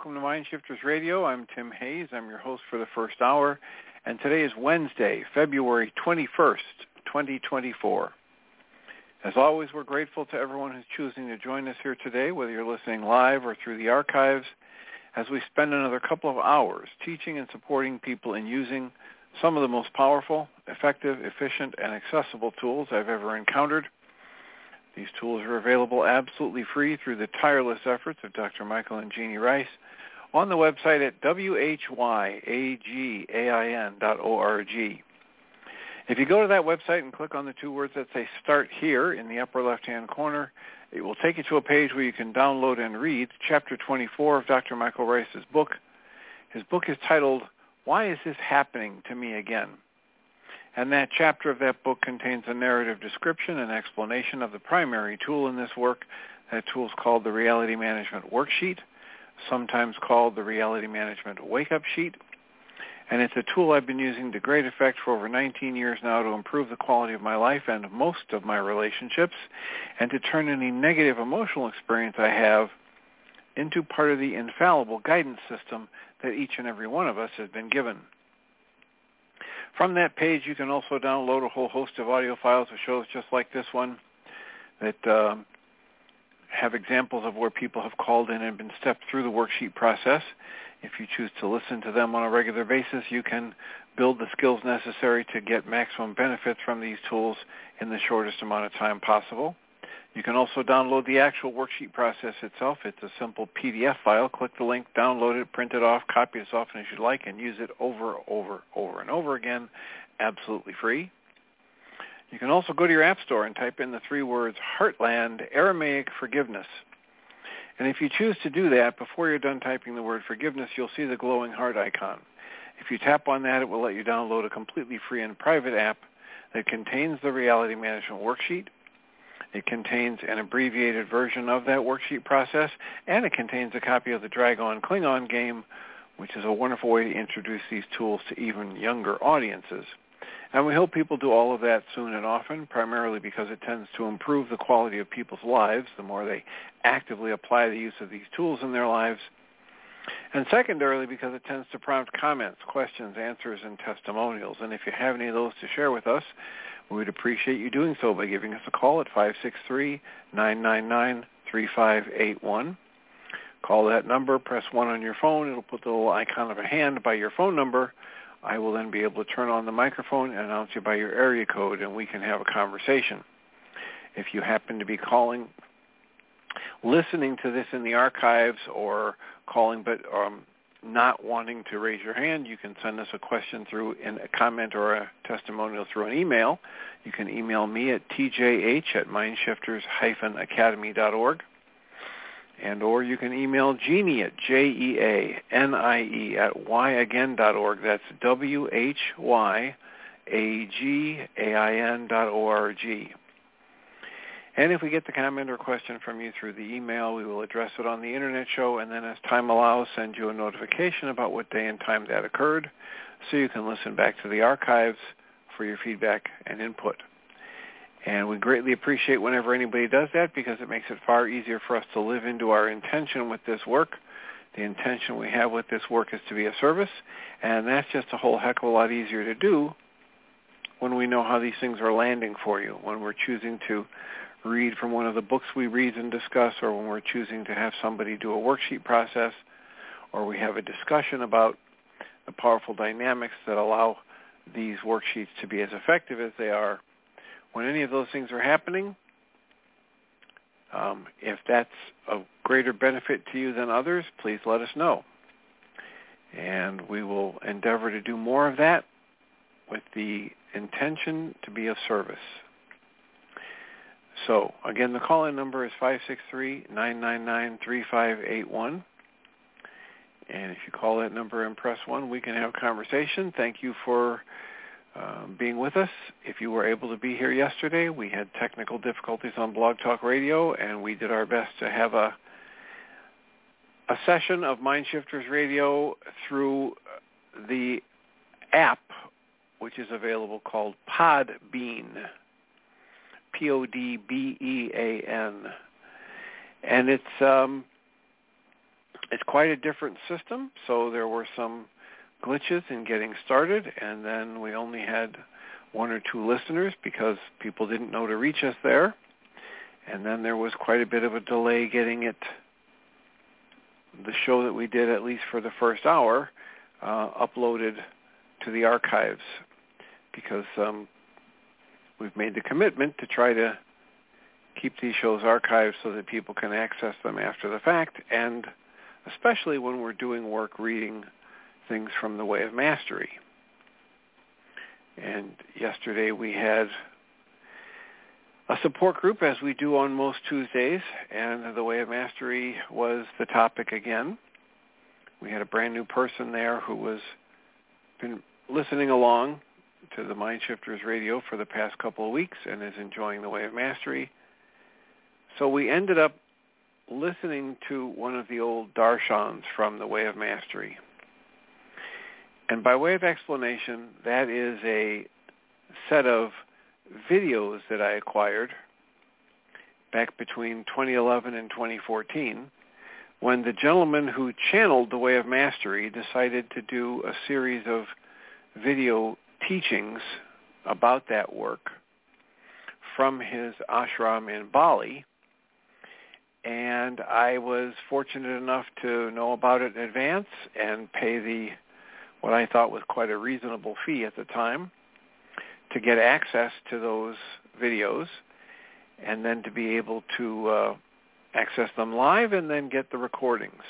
Welcome to Mind Shifters Radio. I'm Tim Hayes. I'm your host for the first hour. And today is Wednesday, February 21st, 2024. As always, we're grateful to everyone who's choosing to join us here today, whether you're listening live or through the archives, as we spend another couple of hours teaching and supporting people in using some of the most powerful, effective, efficient, and accessible tools I've ever encountered. These tools are available absolutely free through the tireless efforts of Dr. Michael and Jeanie Ryce on the website at whyagain.org. If you go to that website and click on the two words that say Start Here in the upper left-hand corner, it will take you to a page where you can download and read Chapter 24 of Dr. Michael Ryce's book. His book is titled, Why Is This Happening to Me Again? And that chapter of that book contains a narrative description and explanation of the primary tool in this work. That tool is called the Reality Management Worksheet, sometimes called the Reality Management Wake-Up Sheet. And it's a tool I've been using to great effect for over 19 years now to improve the quality of my life and most of my relationships and to turn any negative emotional experience I have into part of the infallible guidance system that each and every one of us has been given. From that page, you can also download a whole host of audio files of shows just like this one that uh, have examples of where people have called in and been stepped through the worksheet process. If you choose to listen to them on a regular basis, you can build the skills necessary to get maximum benefits from these tools in the shortest amount of time possible. You can also download the actual worksheet process itself. It's a simple PDF file. Click the link, download it, print it off, copy it as often as you like, and use it over, over, over, and over again, absolutely free. You can also go to your App Store and type in the three words Heartland Aramaic Forgiveness. And if you choose to do that, before you're done typing the word forgiveness, you'll see the glowing heart icon. If you tap on that, it will let you download a completely free and private app that contains the reality management worksheet, it contains an abbreviated version of that worksheet process, and it contains a copy of the Dragon Klingon game, which is a wonderful way to introduce these tools to even younger audiences. And we hope people do all of that soon and often, primarily because it tends to improve the quality of people's lives the more they actively apply the use of these tools in their lives. And secondarily, because it tends to prompt comments, questions, answers, and testimonials. And if you have any of those to share with us, we would appreciate you doing so by giving us a call at 563-999-3581. Call that number, press 1 on your phone. It'll put the little icon of a hand by your phone number. I will then be able to turn on the microphone and announce you by your area code, and we can have a conversation. If you happen to be calling, listening to this in the archives or calling but um, not wanting to raise your hand, you can send us a question through in a comment or a testimonial through an email. You can email me at tjh at mindshifters-academy.org. And or you can email Jeanie at J-E-A-N-I-E at whyagain.org. That's W-H-Y-A-G-A-I-N dot O-R-G. And if we get the comment or question from you through the email, we will address it on the Internet show and then as time allows, send you a notification about what day and time that occurred so you can listen back to the archives for your feedback and input. And we greatly appreciate whenever anybody does that because it makes it far easier for us to live into our intention with this work. The intention we have with this work is to be a service, and that's just a whole heck of a lot easier to do when we know how these things are landing for you, when we're choosing to read from one of the books we read and discuss, or when we're choosing to have somebody do a worksheet process, or we have a discussion about the powerful dynamics that allow these worksheets to be as effective as they are. When any of those things are happening, um, if that's of greater benefit to you than others, please let us know. And we will endeavor to do more of that with the intention to be of service. So again, the call-in number is 563-999-3581. And if you call that number and press 1, we can have a conversation. Thank you for uh, being with us. If you were able to be here yesterday, we had technical difficulties on Blog Talk Radio, and we did our best to have a a session of Mindshifters Radio through the app, which is available called Podbean. P-O-D-B-E-A-N. And it's um, it's quite a different system. So there were some glitches in getting started, and then we only had one or two listeners because people didn't know to reach us there. And then there was quite a bit of a delay getting it, the show that we did, at least for the first hour, uh, uploaded to the archives because um, we've made the commitment to try to keep these shows archived so that people can access them after the fact, and especially when we're doing work reading things from the Way of Mastery. And yesterday we had a support group as we do on most Tuesdays, and the Way of Mastery was the topic again. We had a brand new person there who was been listening along to the Mindshifters radio for the past couple of weeks and is enjoying the Way of Mastery. So we ended up listening to one of the old darshans from the Way of Mastery. And by way of explanation, that is a set of videos that I acquired back between 2011 and 2014 when the gentleman who channeled the Way of Mastery decided to do a series of video teachings about that work from his ashram in Bali. And I was fortunate enough to know about it in advance and pay the what I thought was quite a reasonable fee at the time to get access to those videos and then to be able to uh, access them live and then get the recordings.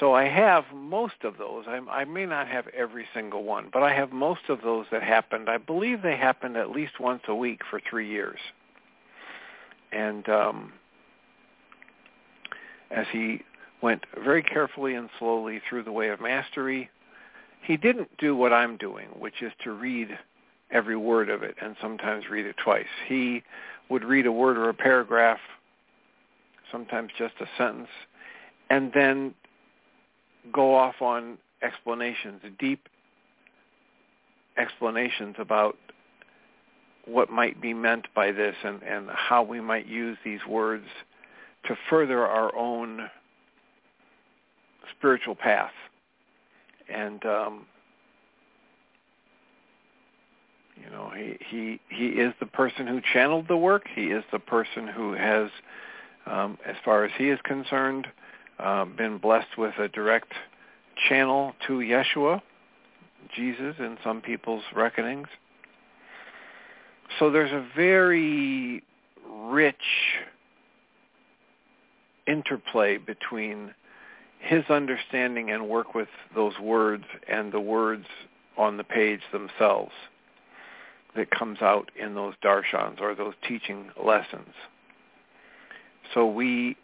So I have most of those. I, I, may not have every single one, but I have most of those that happened. I believe they happened at least once a week for three years. And um, as he went very carefully and slowly through the way of mastery, he didn't do what I'm doing, which is to read every word of it and sometimes read it twice. He would read a word or a paragraph, sometimes just a sentence, and then go off on explanations, deep explanations about what might be meant by this and, and how we might use these words to further our own spiritual path. And um, you know, he he he is the person who channeled the work. He is the person who has, um, as far as he is concerned, uh, been blessed with a direct channel to Yeshua, Jesus, in some people's reckonings. So there's a very rich interplay between his understanding and work with those words and the words on the page themselves that comes out in those darshans or those teaching lessons. So we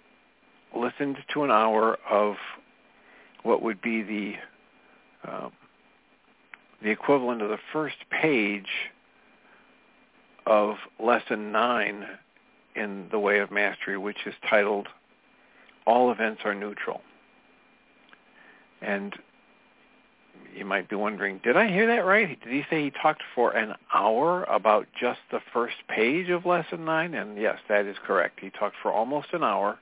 listened to an hour of what would be the um, the equivalent of the first page of lesson nine in the Way of Mastery, which is titled "All Events Are Neutral." And you might be wondering, did I hear that right? Did he say he talked for an hour about just the first page of lesson nine? And yes, that is correct. He talked for almost an hour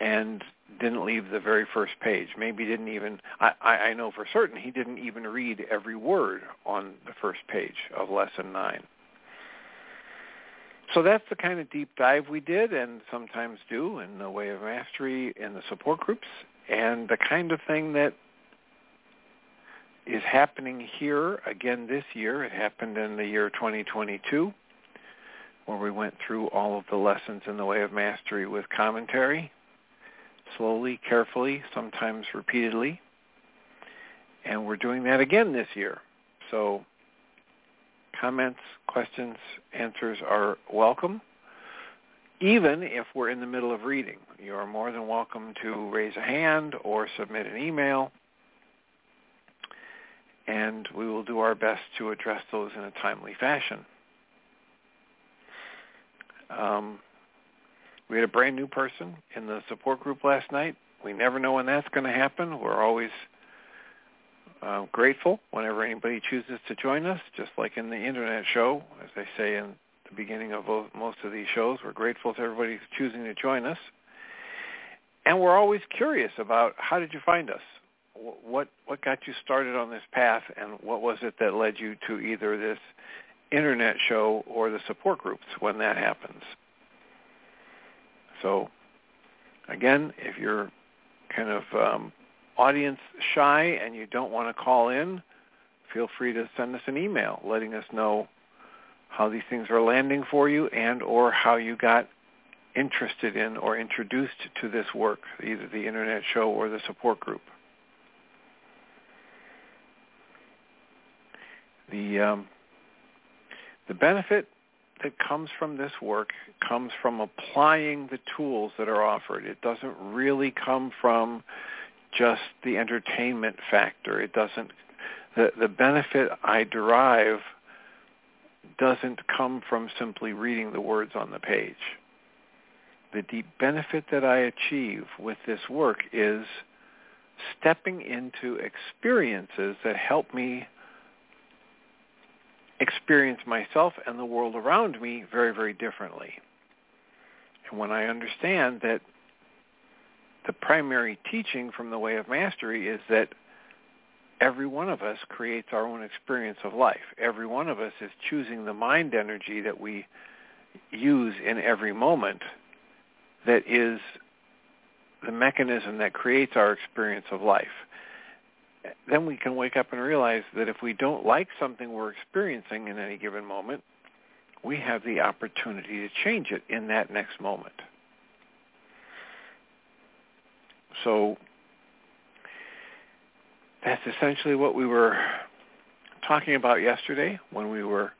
and didn't leave the very first page. Maybe didn't even, I, I know for certain he didn't even read every word on the first page of Lesson 9. So that's the kind of deep dive we did and sometimes do in the way of mastery in the support groups and the kind of thing that is happening here again this year. It happened in the year 2022 where we went through all of the lessons in the way of mastery with commentary, slowly, carefully, sometimes repeatedly. And we're doing that again this year. So comments, questions, answers are welcome. Even if we're in the middle of reading, you are more than welcome to raise a hand or submit an email and we will do our best to address those in a timely fashion. Um, we had a brand new person in the support group last night. We never know when that's going to happen. We're always uh, grateful whenever anybody chooses to join us, just like in the internet show, as I say in the beginning of most of these shows. We're grateful to everybody choosing to join us. And we're always curious about how did you find us? what what got you started on this path, and what was it that led you to either this internet show or the support groups when that happens? So, again, if you're kind of um, audience shy and you don't want to call in, feel free to send us an email letting us know how these things are landing for you and or how you got interested in or introduced to this work, either the internet show or the support group. The um, the benefit that comes from this work comes from applying the tools that are offered. It doesn't really come from just the entertainment factor. It doesn't the the benefit I derive doesn't come from simply reading the words on the page. The deep benefit that I achieve with this work is stepping into experiences that help me experience myself and the world around me very, very differently. And when I understand that the primary teaching from the way of mastery is that every one of us creates our own experience of life. Every one of us is choosing the mind energy that we use in every moment that is the mechanism that creates our experience of life then we can wake up and realize that if we don't like something we're experiencing in any given moment, we have the opportunity to change it in that next moment. So that's essentially what we were talking about yesterday when we were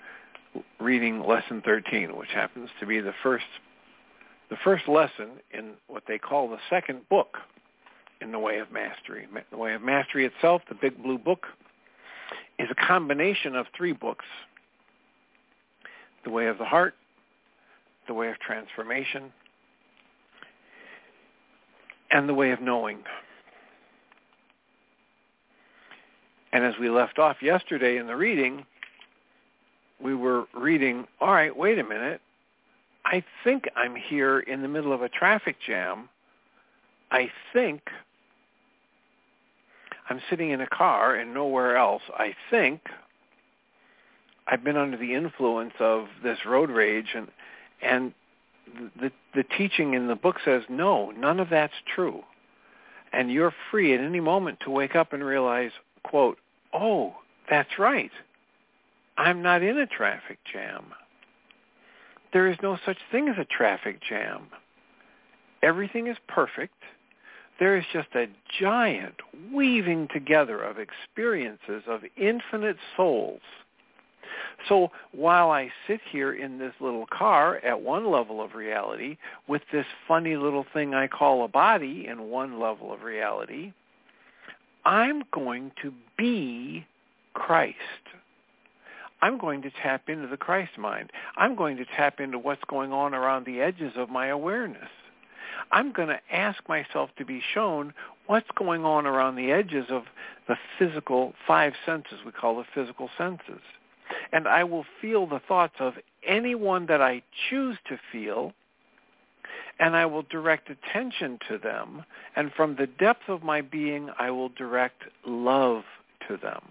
reading lesson 13, which happens to be the first the first lesson in what they call the second book in the way of mastery. The way of mastery itself, the big blue book, is a combination of three books. The way of the heart, the way of transformation, and the way of knowing. And as we left off yesterday in the reading, we were reading, all right, wait a minute. I think I'm here in the middle of a traffic jam. I think I'm sitting in a car and nowhere else. I think I've been under the influence of this road rage and and the the teaching in the book says no, none of that's true. And you're free at any moment to wake up and realize, quote, "Oh, that's right. I'm not in a traffic jam. There is no such thing as a traffic jam. Everything is perfect there is just a giant weaving together of experiences of infinite souls. So while I sit here in this little car at one level of reality with this funny little thing I call a body in one level of reality, I'm going to be Christ. I'm going to tap into the Christ mind. I'm going to tap into what's going on around the edges of my awareness. I'm going to ask myself to be shown what's going on around the edges of the physical five senses we call the physical senses. And I will feel the thoughts of anyone that I choose to feel and I will direct attention to them, and from the depth of my being, I will direct love to them.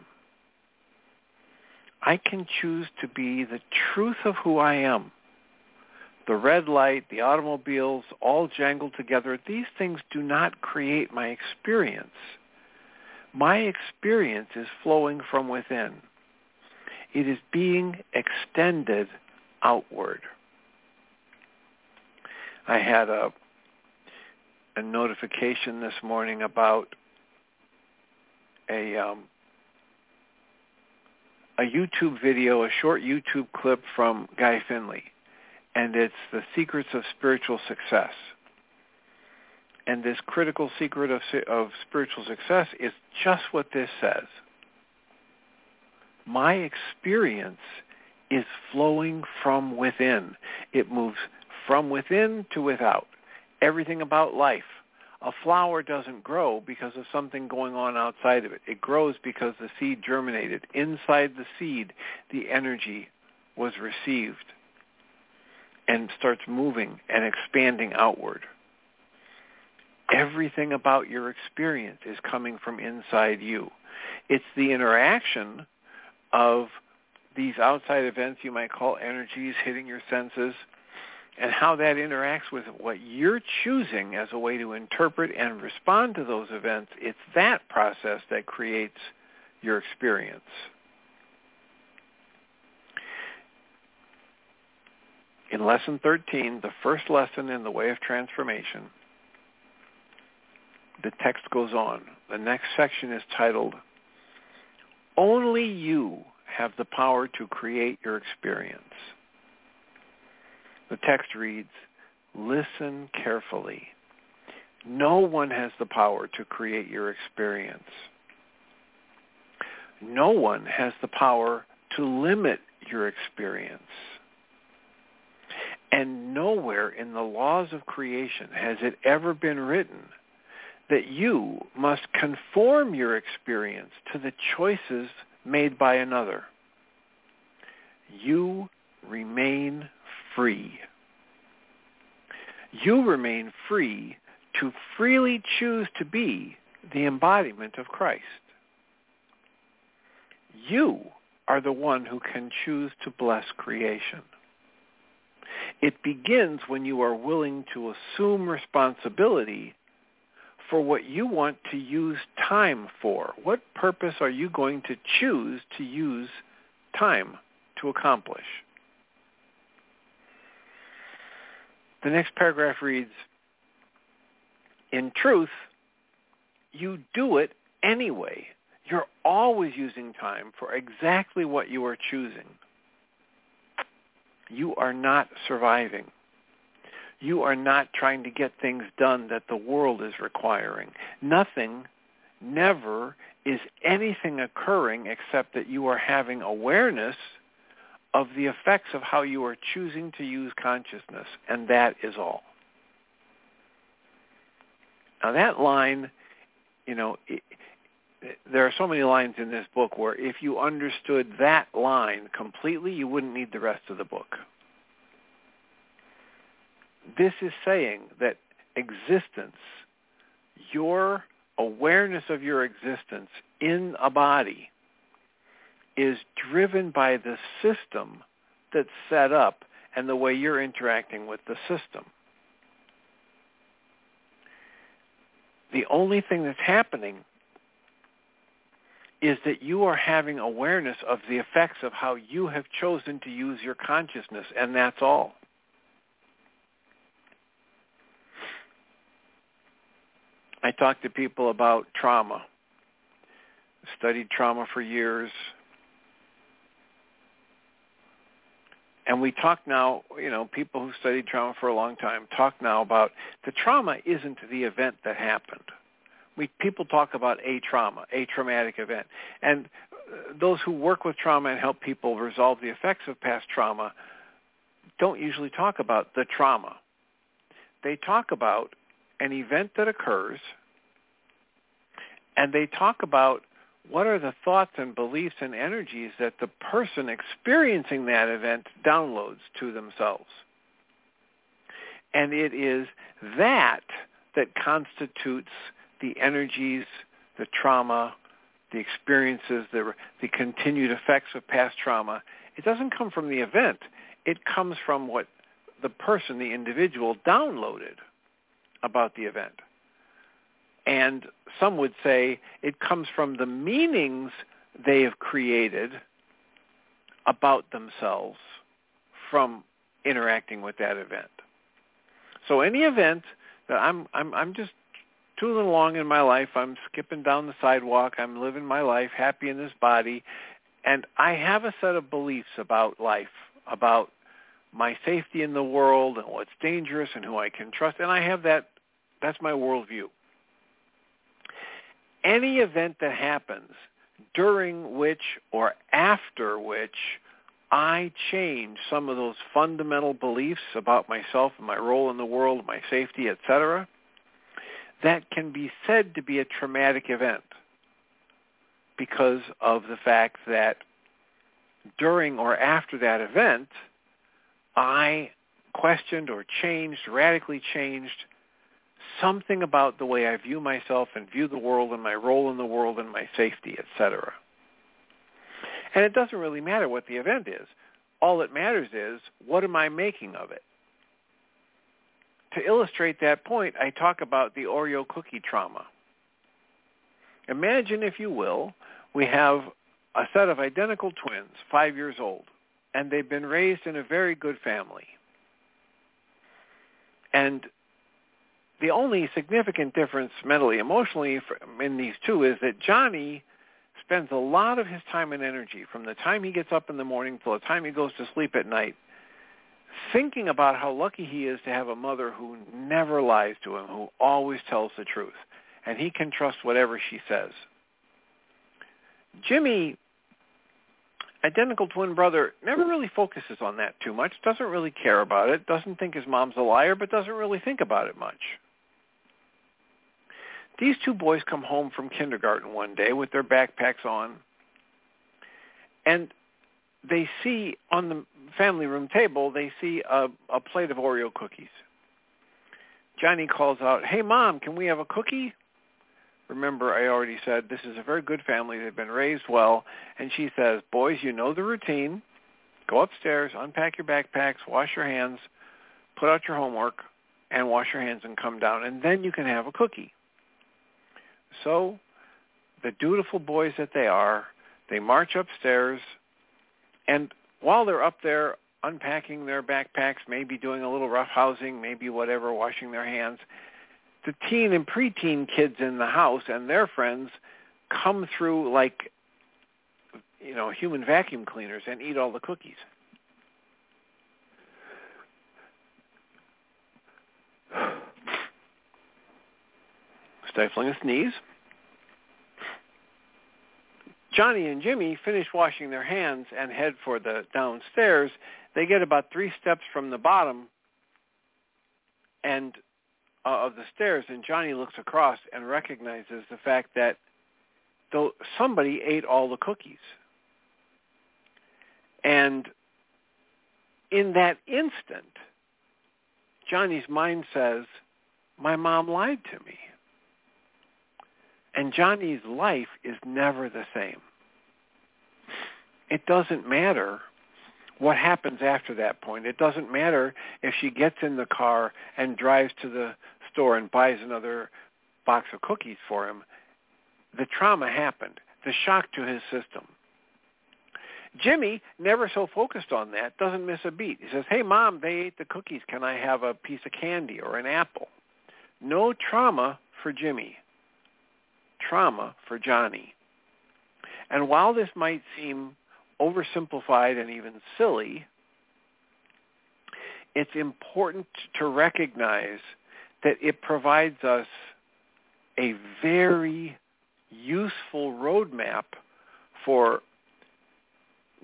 I can choose to be the truth of who I am. The red light, the automobiles, all jangled together, these things do not create my experience. My experience is flowing from within. It is being extended outward. I had a a notification this morning about a um, a YouTube video, a short YouTube clip from Guy Finley, and it's the secrets of spiritual success. And this critical secret of of spiritual success is just what this says. My experience is flowing from within. It moves from within to without. Everything about life. A flower doesn't grow because of something going on outside of it. It grows because the seed germinated. Inside the seed, the energy was received and starts moving and expanding outward. Everything about your experience is coming from inside you. It's the interaction of these outside events you might call energies hitting your senses and how that interacts with what you're choosing as a way to interpret and respond to those events, it's that process that creates your experience. In Lesson 13, the first lesson in the way of transformation, the text goes on. The next section is titled, Only You Have the Power to Create Your Experience. The text reads, listen carefully. No one has the power to create your experience. No one has the power to limit your experience. And nowhere in the laws of creation has it ever been written that you must conform your experience to the choices made by another. You remain free. You remain free to freely choose to be the embodiment of Christ. You are the one who can choose to bless creation. It begins when you are willing to assume responsibility for what you want to use time for. What purpose are you going to choose to use time to accomplish? The next paragraph reads, in truth, you do it anyway. You're always using time for exactly what you are choosing. You are not surviving. You are not trying to get things done that the world is requiring. Nothing, never is anything occurring except that you are having awareness of the effects of how you are choosing to use consciousness, and that is all. Now that line, you know, it, there are so many lines in this book where if you understood that line completely, you wouldn't need the rest of the book. This is saying that existence, your awareness of your existence in a body is driven by the system that's set up and the way you're interacting with the system. The only thing that's happening is that you are having awareness of the effects of how you have chosen to use your consciousness, and that's all. I talk to people about trauma. Studied trauma for years, And we talk now, you know, people who studied trauma for a long time talk now about the trauma isn't the event that happened. We people talk about a trauma, a traumatic event. And uh, those who work with trauma and help people resolve the effects of past trauma don't usually talk about the trauma. They talk about an event that occurs and they talk about what are the thoughts and beliefs and energies that the person experiencing that event downloads to themselves? And it is that that constitutes the energies, the trauma, the experiences, the, the continued effects of past trauma. It doesn't come from the event. It comes from what the person, the individual, downloaded about the event. And some would say it comes from the meanings they have created about themselves from interacting with that event. So any event that I'm I'm I'm just tooling along in my life, I'm skipping down the sidewalk, I'm living my life happy in this body, and I have a set of beliefs about life, about my safety in the world and what's dangerous and who I can trust, and I have that that's my worldview. Any event that happens during which or after which I change some of those fundamental beliefs about myself and my role in the world, my safety, etc., that can be said to be a traumatic event because of the fact that during or after that event, I questioned or changed, radically changed something about the way I view myself and view the world and my role in the world and my safety, etc. And it doesn't really matter what the event is. All that matters is what am I making of it? To illustrate that point, I talk about the Oreo cookie trauma. Imagine, if you will, we have a set of identical twins, five years old, and they've been raised in a very good family. And the only significant difference mentally, emotionally in these two is that Johnny spends a lot of his time and energy from the time he gets up in the morning till the time he goes to sleep at night thinking about how lucky he is to have a mother who never lies to him, who always tells the truth, and he can trust whatever she says. Jimmy, identical twin brother, never really focuses on that too much, doesn't really care about it, doesn't think his mom's a liar, but doesn't really think about it much. These two boys come home from kindergarten one day with their backpacks on, and they see on the family room table, they see a, a plate of Oreo cookies. Johnny calls out, hey, Mom, can we have a cookie? Remember, I already said this is a very good family. They've been raised well. And she says, boys, you know the routine. Go upstairs, unpack your backpacks, wash your hands, put out your homework, and wash your hands and come down. And then you can have a cookie. So the dutiful boys that they are, they march upstairs, and while they're up there unpacking their backpacks, maybe doing a little rough housing, maybe whatever, washing their hands, the teen and preteen kids in the house and their friends come through like, you know, human vacuum cleaners and eat all the cookies. Stifling a sneeze. Johnny and Jimmy finish washing their hands and head for the downstairs. They get about three steps from the bottom and uh, of the stairs, and Johnny looks across and recognizes the fact that though somebody ate all the cookies. And in that instant, Johnny's mind says, my mom lied to me. And Johnny's life is never the same. It doesn't matter what happens after that point. It doesn't matter if she gets in the car and drives to the store and buys another box of cookies for him. The trauma happened, the shock to his system. Jimmy, never so focused on that, doesn't miss a beat. He says, hey, Mom, they ate the cookies. Can I have a piece of candy or an apple? No trauma for Jimmy trauma for Johnny. And while this might seem oversimplified and even silly, it's important to recognize that it provides us a very useful roadmap for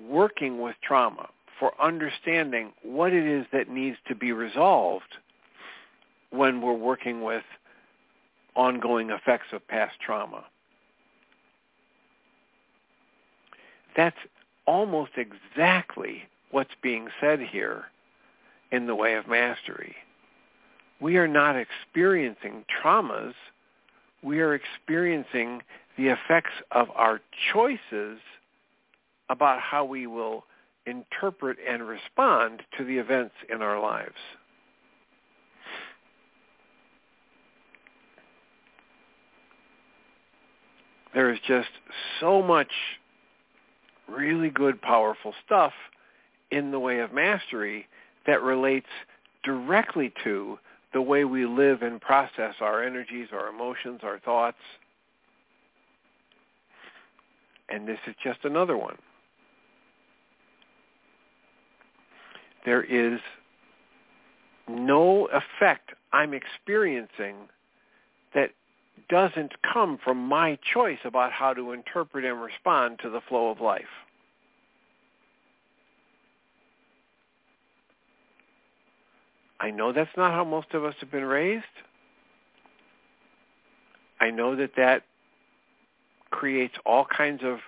working with trauma, for understanding what it is that needs to be resolved when we're working with ongoing effects of past trauma. That's almost exactly what's being said here in the way of mastery. we are not experiencing traumas. We are experiencing the effects of our choices about how we will interpret and respond to the events in our lives. There is just so much really good, powerful stuff in the way of mastery that relates directly to the way we live and process our energies, our emotions, our thoughts. And this is just another one. There is no effect I'm experiencing that doesn't come from my choice about how to interpret and respond to the flow of life. I know that's not how most of us have been raised. I know that that creates all kinds of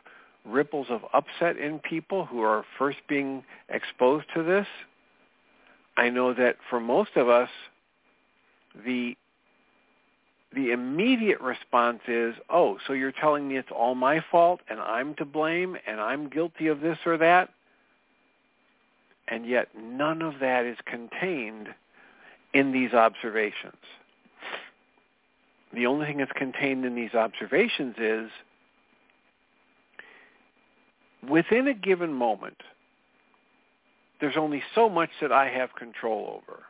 ripples of upset in people who are first being exposed to this. I know that for most of us, the the immediate response is, oh, so you're telling me it's all my fault and I'm to blame and I'm guilty of this or that? And yet none of that is contained in these observations. The only thing that's contained in these observations is within a given moment, there's only so much that I have control over.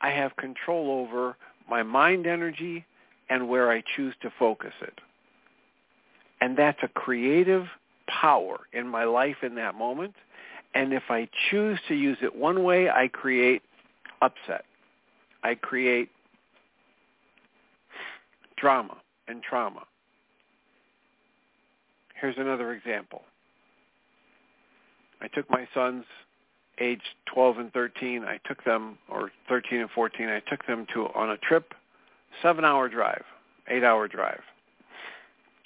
I have control over my mind energy and where I choose to focus it. And that's a creative power in my life in that moment. And if I choose to use it one way, I create upset. I create drama and trauma. Here's another example. I took my sons age 12 and 13. I took them, or 13 and 14, I took them to on a trip, seven-hour drive, eight-hour drive.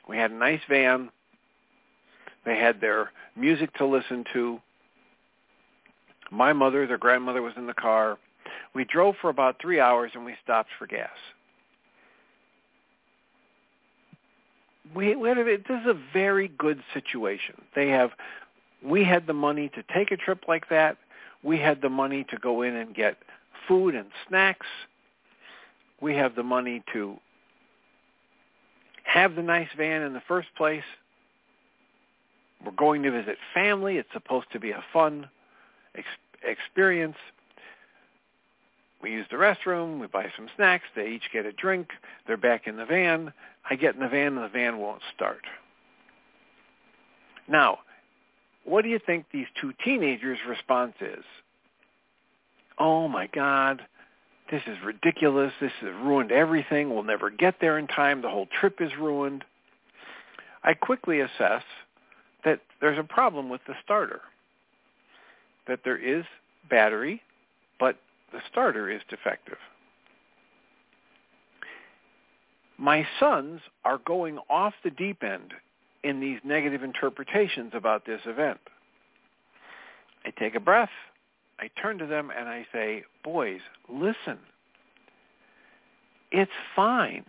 We had a nice van. They had their music to listen to. My mother, their grandmother, was in the car. We drove for about three hours and we stopped for gas. We, we had a, this is a very good situation. They have, we had the money to take a trip like that. We had the money to go in and get food and snacks. We have the money to have the nice van in the first place. We're going to visit family. It's supposed to be a fun ex- experience. We use the restroom. We buy some snacks. They each get a drink. They're back in the van. I get in the van and the van won't start. Now, what do you think these two teenagers' response is? Oh my God, this is ridiculous. This has ruined everything. We'll never get there in time. The whole trip is ruined. I quickly assess that there's a problem with the starter, that there is battery, but the starter is defective. My sons are going off the deep end in these negative interpretations about this event. I take a breath. I turn to them and I say, boys, listen. It's fine.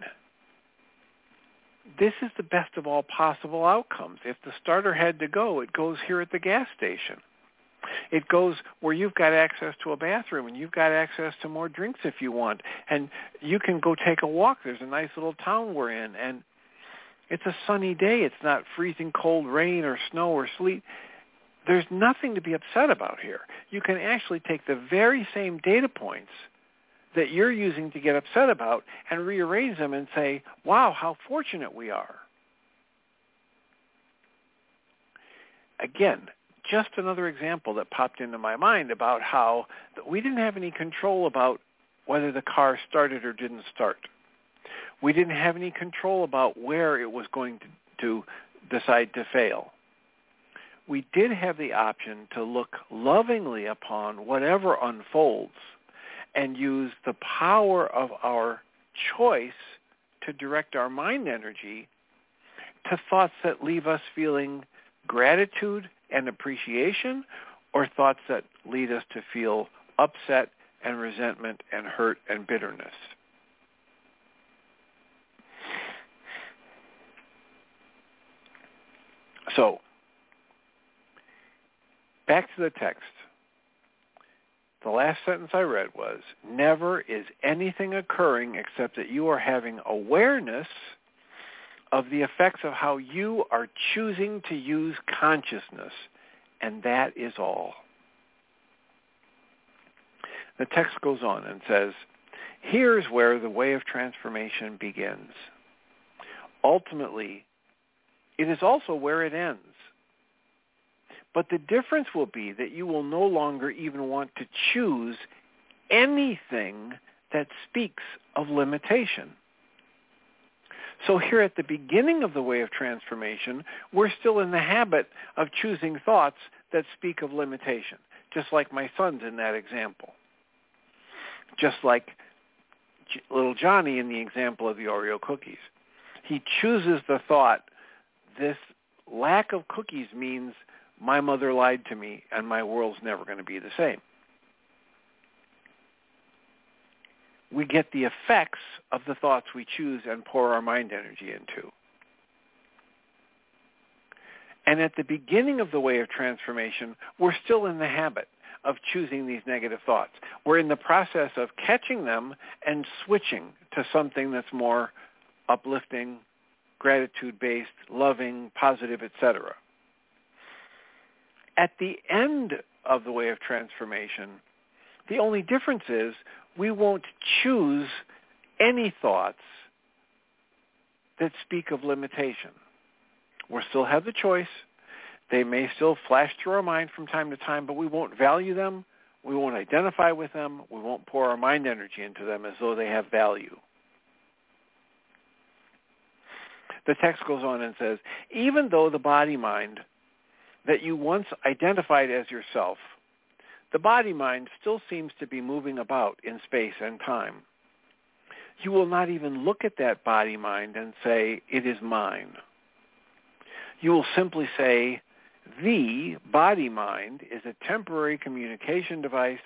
This is the best of all possible outcomes. If the starter had to go, it goes here at the gas station. It goes where you've got access to a bathroom and you've got access to more drinks if you want. And you can go take a walk. There's a nice little town we're in. And it's a sunny day. It's not freezing cold rain or snow or sleet. There's nothing to be upset about here. You can actually take the very same data points that you're using to get upset about and rearrange them and say, wow, how fortunate we are. Again, just another example that popped into my mind about how we didn't have any control about whether the car started or didn't start. We didn't have any control about where it was going to, to decide to fail. We did have the option to look lovingly upon whatever unfolds and use the power of our choice to direct our mind energy to thoughts that leave us feeling gratitude and appreciation or thoughts that lead us to feel upset and resentment and hurt and bitterness. So, back to the text. The last sentence I read was, never is anything occurring except that you are having awareness of the effects of how you are choosing to use consciousness, and that is all. The text goes on and says, here's where the way of transformation begins. Ultimately, it is also where it ends. But the difference will be that you will no longer even want to choose anything that speaks of limitation. So here at the beginning of the way of transformation, we're still in the habit of choosing thoughts that speak of limitation, just like my son's in that example. Just like little Johnny in the example of the Oreo cookies. He chooses the thought, this lack of cookies means my mother lied to me and my world's never going to be the same. we get the effects of the thoughts we choose and pour our mind energy into. And at the beginning of the way of transformation, we're still in the habit of choosing these negative thoughts. We're in the process of catching them and switching to something that's more uplifting, gratitude-based, loving, positive, etc. At the end of the way of transformation, the only difference is we won't choose any thoughts that speak of limitation. We'll still have the choice. They may still flash through our mind from time to time, but we won't value them. We won't identify with them. We won't pour our mind energy into them as though they have value. The text goes on and says, even though the body-mind that you once identified as yourself the body-mind still seems to be moving about in space and time. You will not even look at that body-mind and say, it is mine. You will simply say, the body-mind is a temporary communication device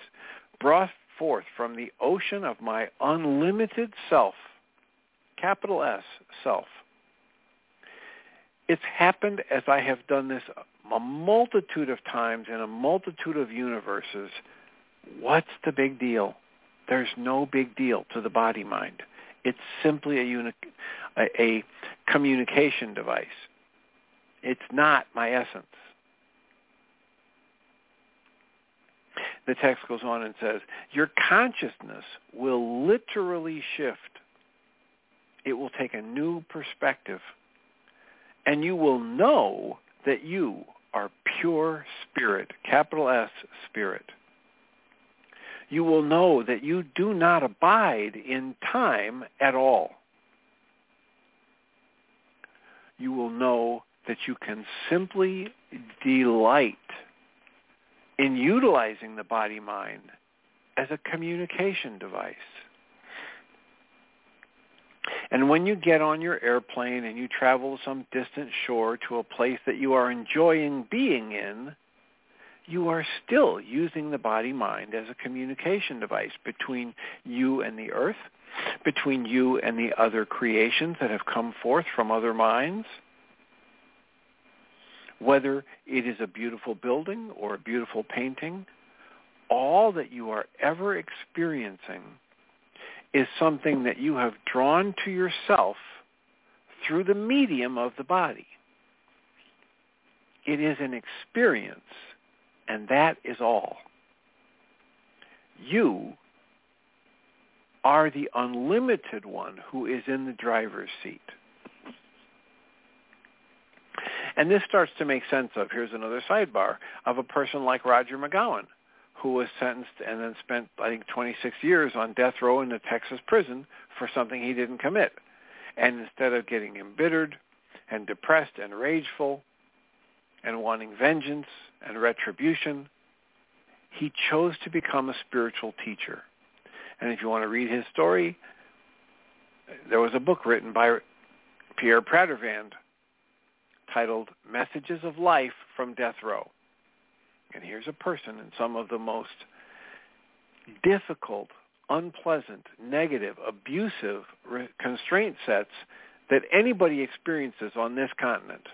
brought forth from the ocean of my unlimited self, capital S, self. It's happened as I have done this a multitude of times in a multitude of universes, what's the big deal? There's no big deal to the body mind. It's simply a, uni- a, a communication device. It's not my essence. The text goes on and says, your consciousness will literally shift. It will take a new perspective. And you will know that you are pure spirit, capital S spirit. You will know that you do not abide in time at all. You will know that you can simply delight in utilizing the body-mind as a communication device. And when you get on your airplane and you travel some distant shore to a place that you are enjoying being in, you are still using the body-mind as a communication device between you and the earth, between you and the other creations that have come forth from other minds. Whether it is a beautiful building or a beautiful painting, all that you are ever experiencing is something that you have drawn to yourself through the medium of the body. It is an experience, and that is all. You are the unlimited one who is in the driver's seat. And this starts to make sense of, here's another sidebar, of a person like Roger McGowan, who was sentenced and then spent, I think, 26 years on death row in a Texas prison for something he didn't commit. And instead of getting embittered and depressed and rageful and wanting vengeance and retribution, he chose to become a spiritual teacher. And if you want to read his story, there was a book written by Pierre Pradervand titled Messages of Life from Death Row. And here's a person in some of the most difficult, unpleasant, negative, abusive constraint sets that anybody experiences on this continent.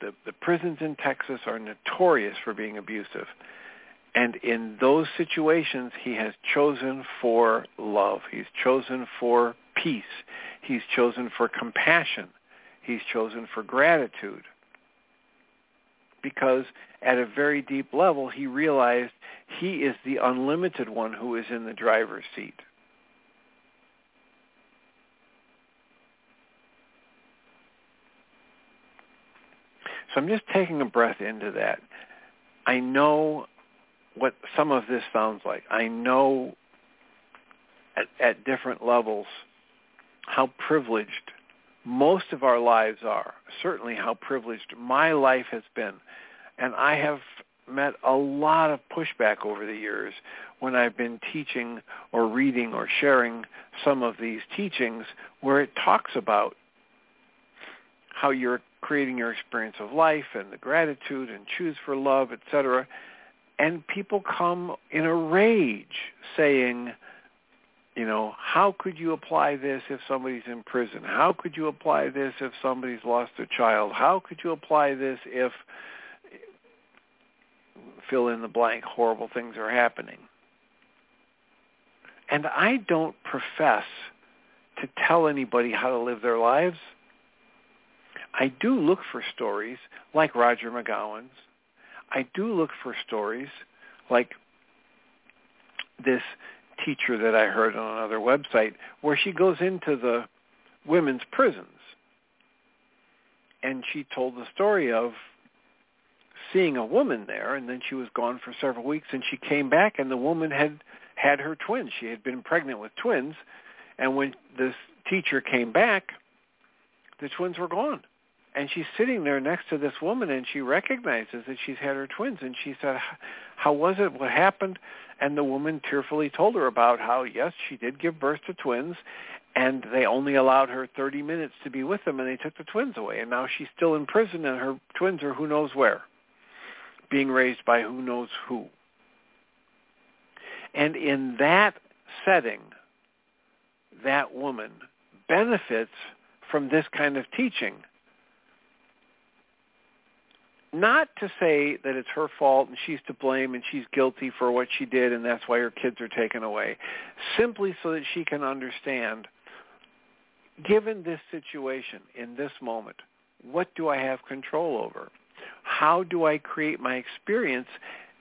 The, the prisons in Texas are notorious for being abusive. And in those situations, he has chosen for love. He's chosen for peace. He's chosen for compassion. He's chosen for gratitude. Because at a very deep level, he realized he is the unlimited one who is in the driver's seat. So I'm just taking a breath into that. I know what some of this sounds like. I know at, at different levels how privileged most of our lives are, certainly how privileged my life has been. And I have met a lot of pushback over the years when I've been teaching or reading or sharing some of these teachings where it talks about how you're creating your experience of life and the gratitude and choose for love, etc and people come in a rage saying, you know, how could you apply this if somebody's in prison? How could you apply this if somebody's lost a child? How could you apply this if fill in the blank horrible things are happening? And I don't profess to tell anybody how to live their lives. I do look for stories like Roger McGowan's I do look for stories like this teacher that I heard on another website where she goes into the women's prisons and she told the story of seeing a woman there and then she was gone for several weeks and she came back and the woman had had her twins. She had been pregnant with twins and when this teacher came back the twins were gone and she's sitting there next to this woman and she recognizes that she's had her twins. And she said how was it? What happened? And the woman tearfully told her about how yes she did give birth to twins and they only allowed her 30 minutes to be with them and they took the twins away. And now she's still in prison and her twins are who knows where being raised by who knows who. And in that setting that woman benefits from this kind of teaching not to say that it's her fault and she's to blame and she's guilty for what she did and that's why her kids are taken away. Simply so that she can understand, given this situation in this moment, what do I have control over? How do I create my experience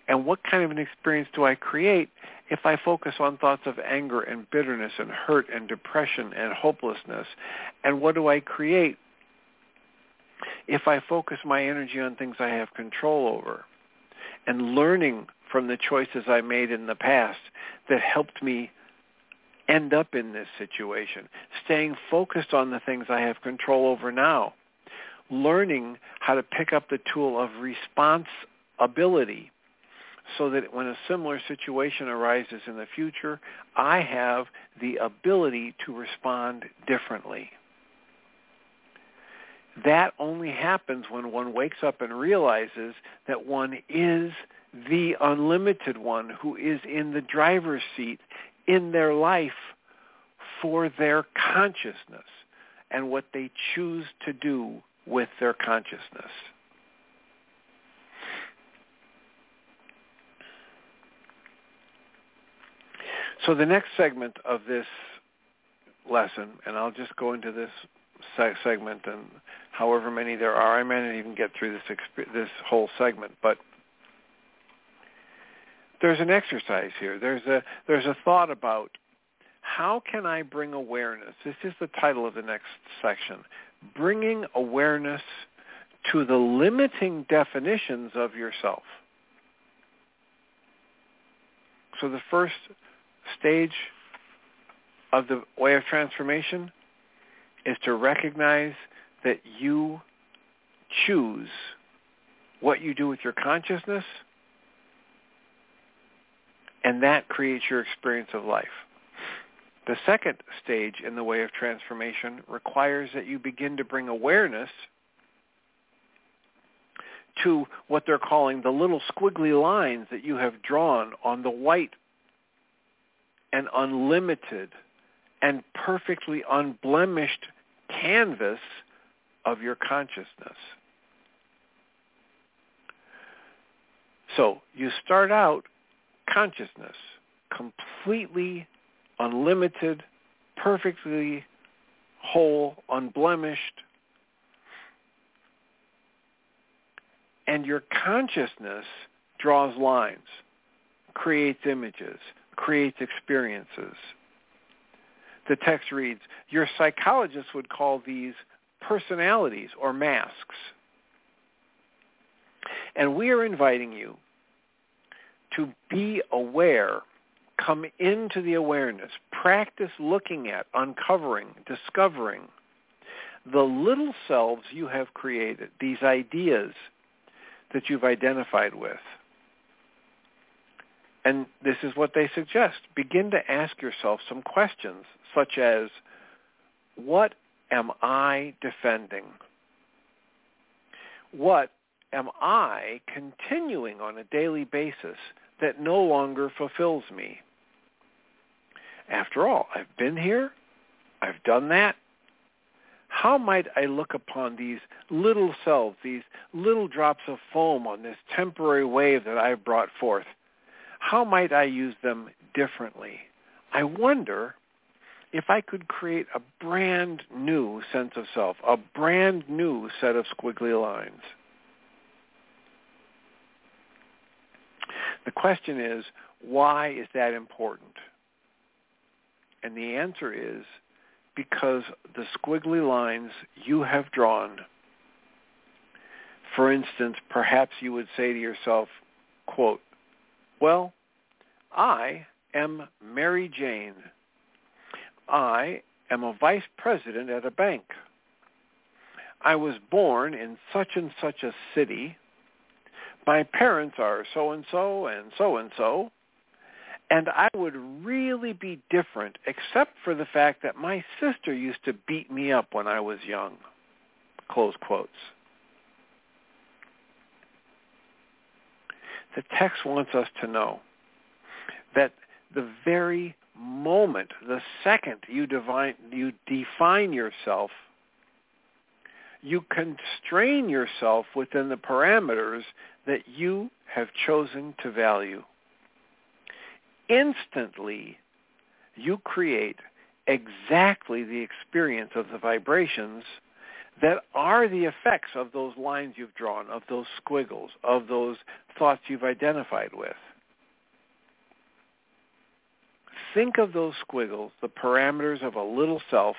and what kind of an experience do I create if I focus on thoughts of anger and bitterness and hurt and depression and hopelessness? And what do I create if I focus my energy on things I have control over and learning from the choices I made in the past that helped me end up in this situation, staying focused on the things I have control over now, learning how to pick up the tool of responsibility so that when a similar situation arises in the future, I have the ability to respond differently. That only happens when one wakes up and realizes that one is the unlimited one who is in the driver's seat in their life for their consciousness and what they choose to do with their consciousness. So the next segment of this lesson, and I'll just go into this segment and however many there are. I may not even get through this exp- this whole segment, but there's an exercise here. There's a there's a thought about how can I bring awareness. This is the title of the next section. Bringing awareness to the limiting definitions of yourself. So the first stage of the way of transformation is to recognize that you choose what you do with your consciousness, and that creates your experience of life. The second stage in the way of transformation requires that you begin to bring awareness to what they're calling the little squiggly lines that you have drawn on the white and unlimited and perfectly unblemished canvas of your consciousness. So you start out consciousness, completely unlimited, perfectly whole, unblemished. And your consciousness draws lines, creates images, creates experiences. The text reads, your psychologist would call these personalities or masks. And we are inviting you to be aware, come into the awareness, practice looking at, uncovering, discovering the little selves you have created, these ideas that you've identified with. And this is what they suggest. Begin to ask yourself some questions such as, what am I defending? What am I continuing on a daily basis that no longer fulfills me? After all, I've been here. I've done that. How might I look upon these little selves, these little drops of foam on this temporary wave that I've brought forth? How might I use them differently? I wonder if I could create a brand new sense of self, a brand new set of squiggly lines. The question is, why is that important? And the answer is because the squiggly lines you have drawn, for instance, perhaps you would say to yourself, quote, well, I am Mary Jane. I am a vice president at a bank. I was born in such and such a city my parents are so-and-so and so-and-so, and I would really be different except for the fact that my sister used to beat me up when I was young. Close quotes. The text wants us to know that the very moment, the second you, divine, you define yourself, you constrain yourself within the parameters that you have chosen to value. Instantly, you create exactly the experience of the vibrations that are the effects of those lines you've drawn, of those squiggles, of those thoughts you've identified with. Think of those squiggles, the parameters of a little self,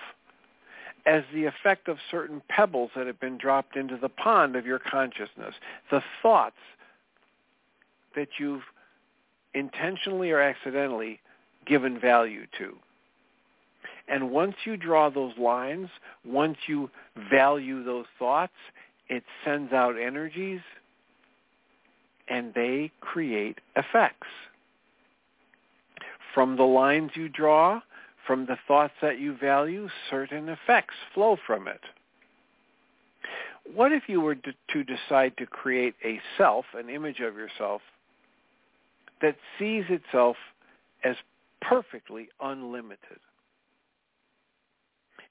as the effect of certain pebbles that have been dropped into the pond of your consciousness, the thoughts that you've intentionally or accidentally given value to. And once you draw those lines, once you value those thoughts, it sends out energies and they create effects. From the lines you draw, from the thoughts that you value, certain effects flow from it. What if you were to, decide to create a self, an image of yourself, that sees itself as perfectly unlimited?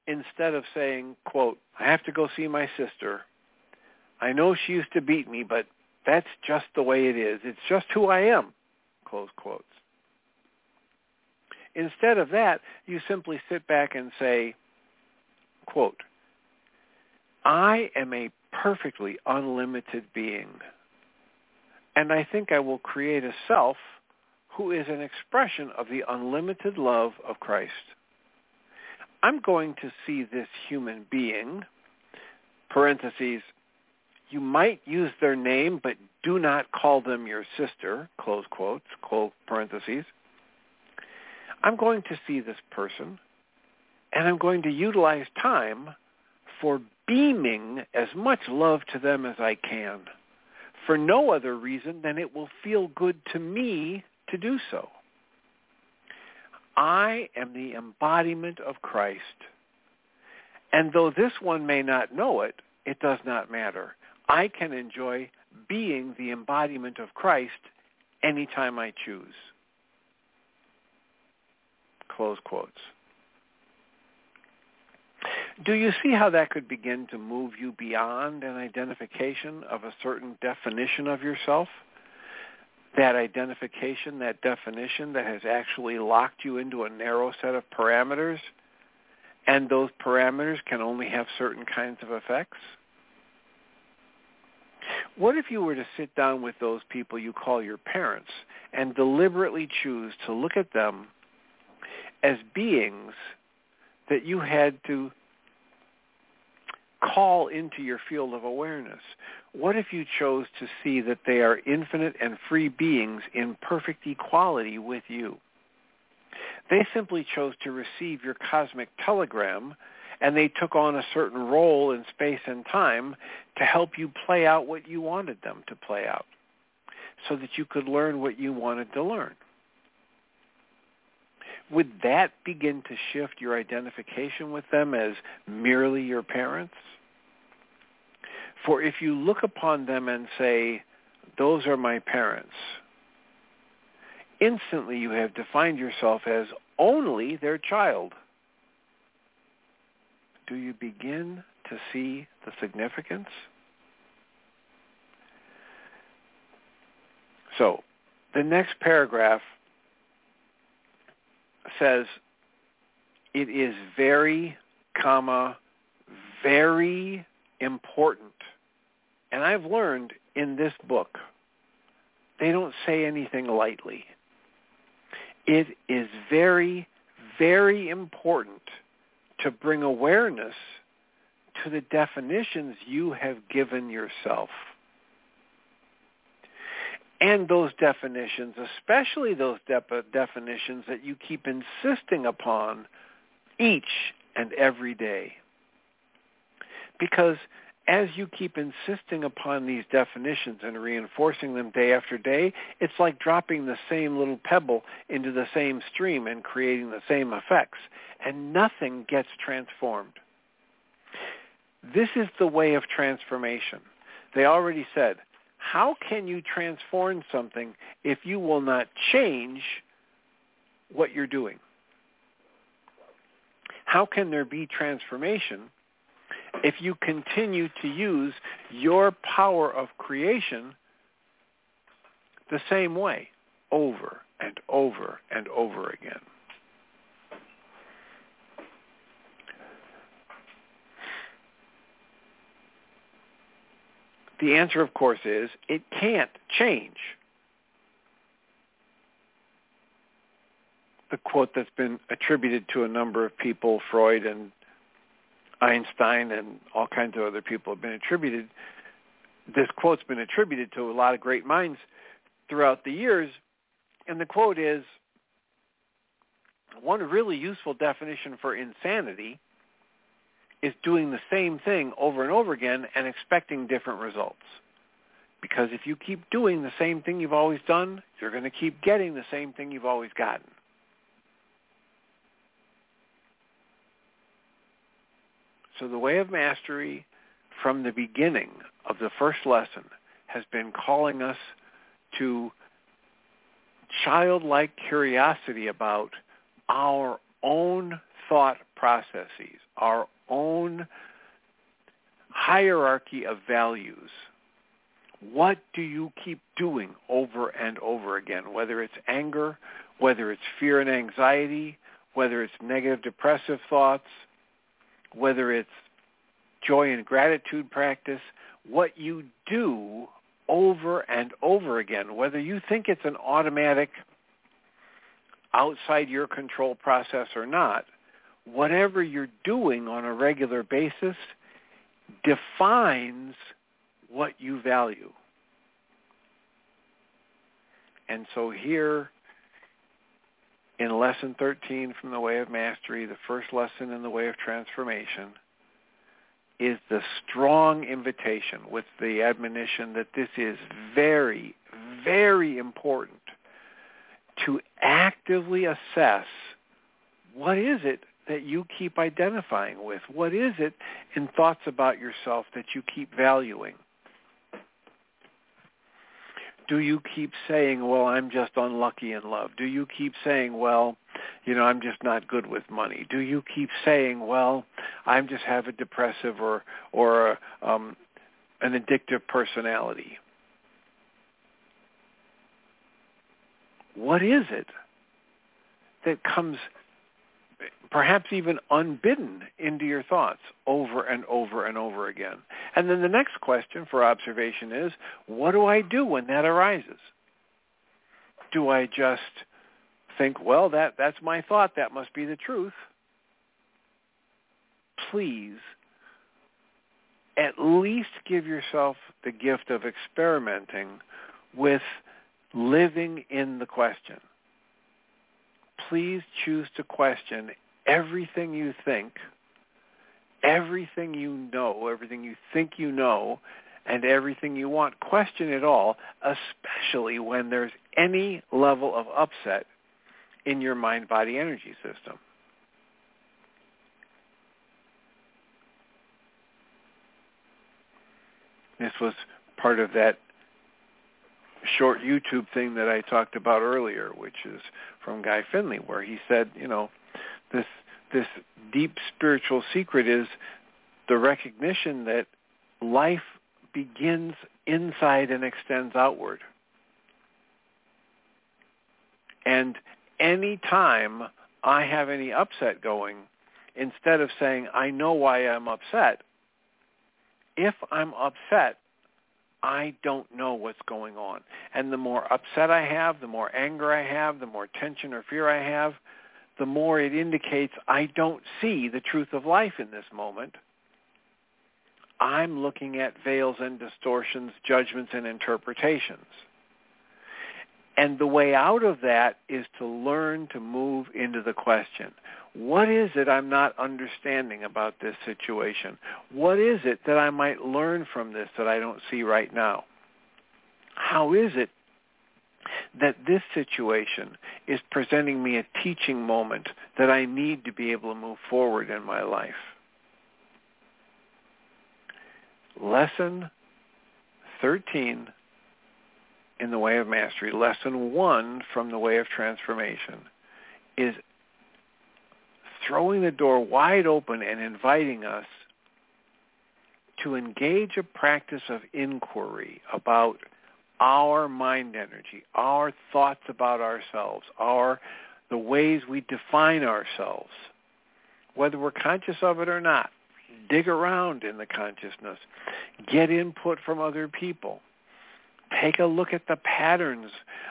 Instead of saying, quote, I have to go see my sister. I know she used to beat me, but that's just the way it is. It's just who I am, close quotes. Instead of that, you simply sit back and say, quote, I am a perfectly unlimited being. And I think I will create a self who is an expression of the unlimited love of Christ. I'm going to see this human being, parentheses, you might use their name, but do not call them your sister, close quotes, close parentheses. I'm going to see this person and I'm going to utilize time for beaming as much love to them as I can for no other reason than it will feel good to me to do so. I am the embodiment of Christ. And though this one may not know it, it does not matter. I can enjoy being the embodiment of Christ anytime I choose. Close quotes. Do you see how that could begin to move you beyond an identification of a certain definition of yourself? That identification, that definition that has actually locked you into a narrow set of parameters, and those parameters can only have certain kinds of effects? What if you were to sit down with those people you call your parents and deliberately choose to look at them as beings that you had to call into your field of awareness? What if you chose to see that they are infinite and free beings in perfect equality with you? They simply chose to receive your cosmic telegram and they took on a certain role in space and time to help you play out what you wanted them to play out so that you could learn what you wanted to learn. Would that begin to shift your identification with them as merely your parents? For if you look upon them and say, those are my parents, instantly you have defined yourself as only their child. Do you begin to see the significance? So the next paragraph says, it is very, comma, very important and I've learned in this book, they don't say anything lightly. It is very, very important to bring awareness to the definitions you have given yourself. And those definitions, especially those de- definitions that you keep insisting upon each and every day. Because as you keep insisting upon these definitions and reinforcing them day after day, it's like dropping the same little pebble into the same stream and creating the same effects, and nothing gets transformed. This is the way of transformation. They already said, how can you transform something if you will not change what you're doing? How can there be transformation if you continue to use your power of creation the same way over and over and over again. The answer, of course, is it can't change. The quote that's been attributed to a number of people, Freud and Einstein and all kinds of other people have been attributed. This quote's been attributed to a lot of great minds throughout the years, and the quote is, one really useful definition for insanity is doing the same thing over and over again and expecting different results. Because if you keep doing the same thing you've always done, you're going to keep getting the same thing you've always gotten. So the way of mastery from the beginning of the first lesson has been calling us to childlike curiosity about our own thought processes, our own hierarchy of values. What do you keep doing over and over again, whether it's anger, whether it's fear and anxiety, whether it's negative depressive thoughts, whether it's joy and gratitude practice, what you do over and over again, whether you think it's an automatic outside your control process or not, whatever you're doing on a regular basis defines what you value. And so here in Lesson 13 from the Way of Mastery, the first lesson in the Way of Transformation, is the strong invitation with the admonition that this is very, very important to actively assess what is it that you keep identifying with? What is it in thoughts about yourself that you keep valuing? Do you keep saying, well, I'm just unlucky in love? Do you keep saying, well, you know, I'm just not good with money? Do you keep saying, well, I'm just have a depressive or or a, um, an addictive personality? What is it that comes perhaps even unbidden into your thoughts over and over and over again. And then the next question for observation is, what do I do when that arises? Do I just think, well, that, that's my thought, that must be the truth? Please, at least give yourself the gift of experimenting with living in the question please choose to question everything you think, everything you know, everything you think you know, and everything you want. Question it all, especially when there's any level of upset in your mind-body energy system. This was part of that short YouTube thing that I talked about earlier, which is from Guy Finley, where he said, you know, this this deep spiritual secret is the recognition that life begins inside and extends outward. And any time I have any upset going, instead of saying, I know why I'm upset, if I'm upset, I don't know what's going on. And the more upset I have, the more anger I have, the more tension or fear I have, the more it indicates I don't see the truth of life in this moment. I'm looking at veils and distortions, judgments and interpretations. And the way out of that is to learn to move into the question. What is it I'm not understanding about this situation? What is it that I might learn from this that I don't see right now? How is it that this situation is presenting me a teaching moment that I need to be able to move forward in my life? Lesson 13 in the way of mastery, lesson one from the way of transformation is throwing the door wide open and inviting us to engage a practice of inquiry about our mind energy, our thoughts about ourselves, our the ways we define ourselves, whether we're conscious of it or not. Dig around in the consciousness. Get input from other people. Take a look at the patterns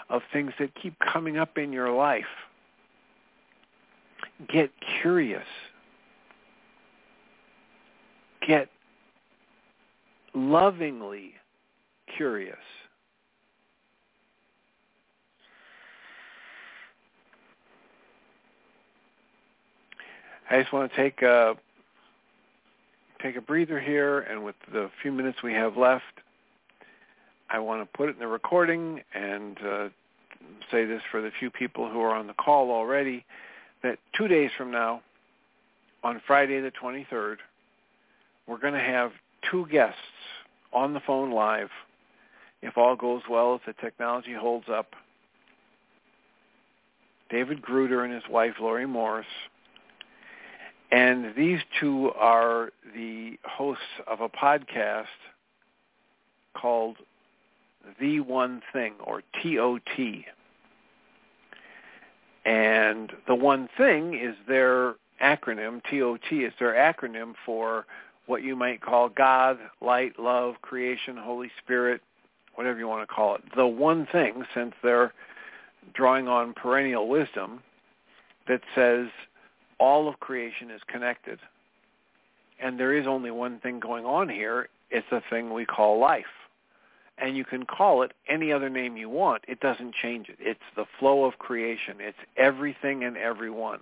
of things that keep coming up in your life get curious. Get lovingly curious. I just want to take a take a breather here, and with the few minutes we have left, I want to put it in the recording and uh, say this for the few people who are on the call already that two days from now, on Friday the 23rd, we're going to have two guests on the phone live. If all goes well, if the technology holds up, David Gruder and his wife, Lori Morris. And these two are the hosts of a podcast called The One Thing, or TOT. And the one thing is their acronym, TOT, is their acronym for what you might call God, light, love, creation, Holy Spirit, whatever you want to call it. The one thing, since they're drawing on perennial wisdom, that says all of creation is connected. And there is only one thing going on here. It's a thing we call life and you can call it any other name you want. It doesn't change it. It's the flow of creation. It's everything and everyone.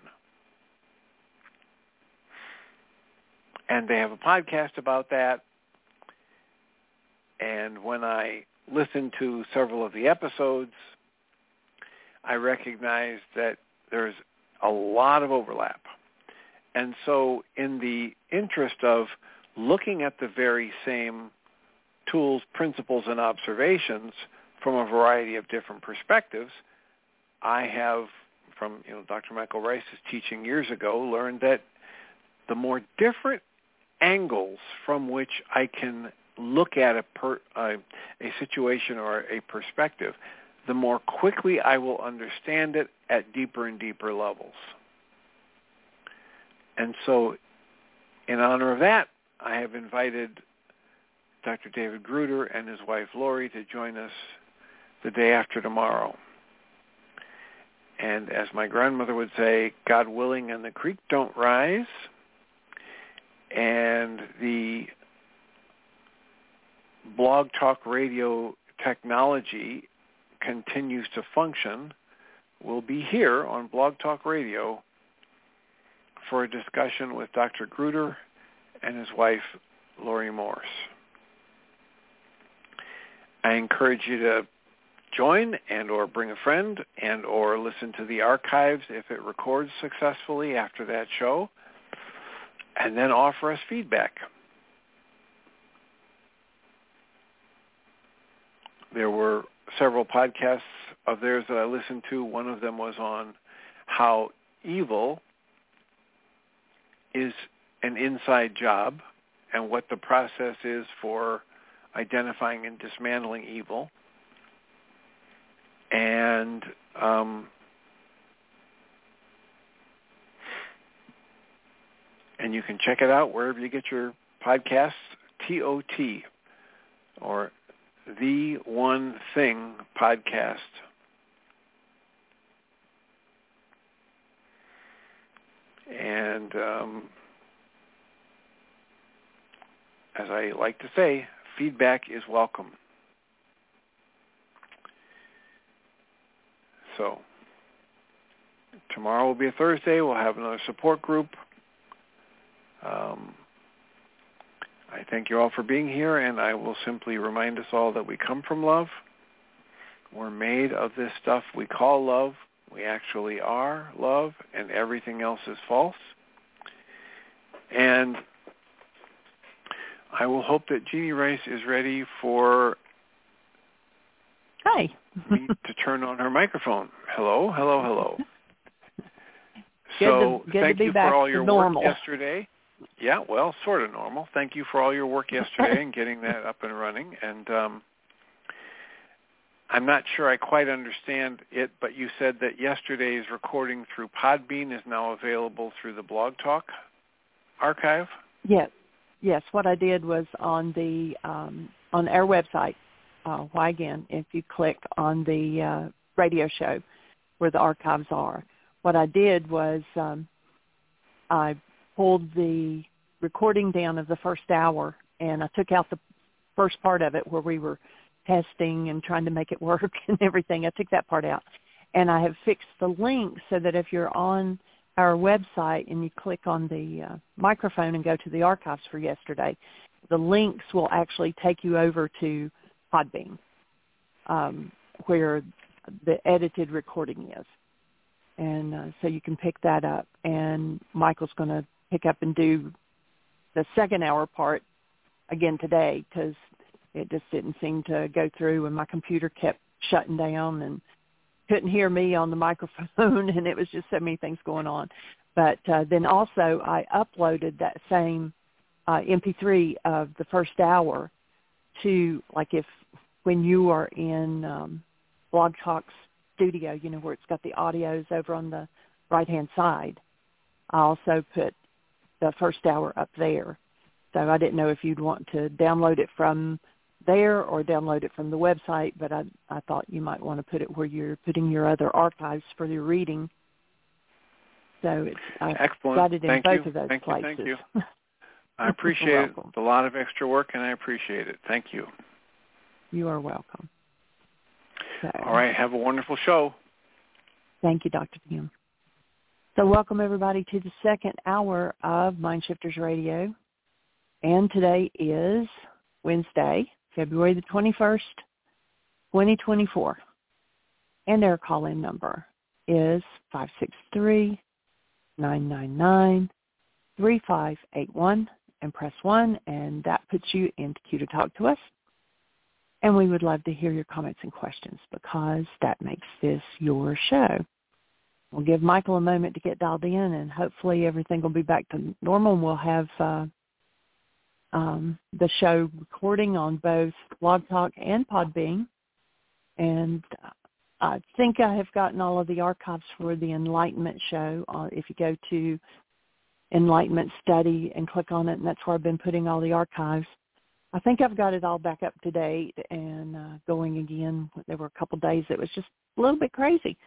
And they have a podcast about that. And when I listened to several of the episodes, I recognized that there's a lot of overlap. And so in the interest of looking at the very same tools, principles, and observations from a variety of different perspectives, I have, from you know Dr. Michael Ryce's teaching years ago, learned that the more different angles from which I can look at a, per, uh, a situation or a perspective, the more quickly I will understand it at deeper and deeper levels. And so in honor of that, I have invited Dr. David Gruder and his wife Lori to join us the day after tomorrow. And as my grandmother would say, God willing and the creek don't rise. And the blog talk radio technology continues to function, we'll be here on Blog Talk Radio for a discussion with Dr. Gruder and his wife, Lori Morse. I encourage you to join and or bring a friend and or listen to the archives if it records successfully after that show and then offer us feedback. There were several podcasts of theirs that I listened to. One of them was on how evil is an inside job and what the process is for identifying and dismantling evil. And um, and you can check it out wherever you get your podcasts, TOT, or The One Thing Podcast. And um, as I like to say, feedback is welcome. So tomorrow will be a Thursday. We'll have another support group. Um, I thank you all for being here, and I will simply remind us all that we come from love. We're made of this stuff we call love. We actually are love, and everything else is false. And I will hope that Jeanie Ryce is ready for Hi. to turn on her microphone. Hello, hello, hello. Good so to, thank you back for all your normal. work yesterday. Yeah, well, sort of normal. Thank you for all your work yesterday and getting that up and running. And um, I'm not sure I quite understand it, but you said that yesterday's recording through Podbean is now available through the Blog Talk archive. Yes, yes. What I did was on the um, on our website. Uh, why again? If you click on the uh, radio show where the archives are, what I did was um, I pulled the recording down of the first hour and I took out the first part of it where we were testing and trying to make it work and everything. I took that part out. And I have fixed the link so that if you're on our website and you click on the uh, microphone and go to the archives for yesterday, the links will actually take you over to Podbean, um, where the edited recording is. And uh, so you can pick that up. And Michael's going to pick up and do the second hour part again today because it just didn't seem to go through and my computer kept shutting down and couldn't hear me on the microphone and it was just so many things going on. But uh, then also I uploaded that same uh, MP3 of the first hour to like if when you are in um, Blog Talk's studio, you know, where it's got the audios over on the right-hand side, I also put the first hour up there. So I didn't know if you'd want to download it from there or download it from the website, but I, I thought you might want to put it where you're putting your other archives for your reading. So it's I Excellent. got it in thank both you. of those thank places. You, thank you. I appreciate it. It's a lot of extra work, and I appreciate it. Thank you. You are welcome. So, All right. Have a wonderful show. Thank you, Dr. Kim. So welcome everybody to the second hour of Mind Shifters Radio. And today is Wednesday, February the 21st, 2024. And our call-in number is 563-999-3581 and press 1 and that puts you into queue to talk to us. And we would love to hear your comments and questions because that makes this your show. We'll give Michael a moment to get dialed in and hopefully everything will be back to normal and we'll have uh, um, the show recording on both Blog Talk and Podbean. And I think I have gotten all of the archives for the Enlightenment show. Uh, if you go to Enlightenment Study and click on it, and that's where I've been putting all the archives. I think I've got it all back up to date and uh, going again. There were a couple days that was just a little bit crazy.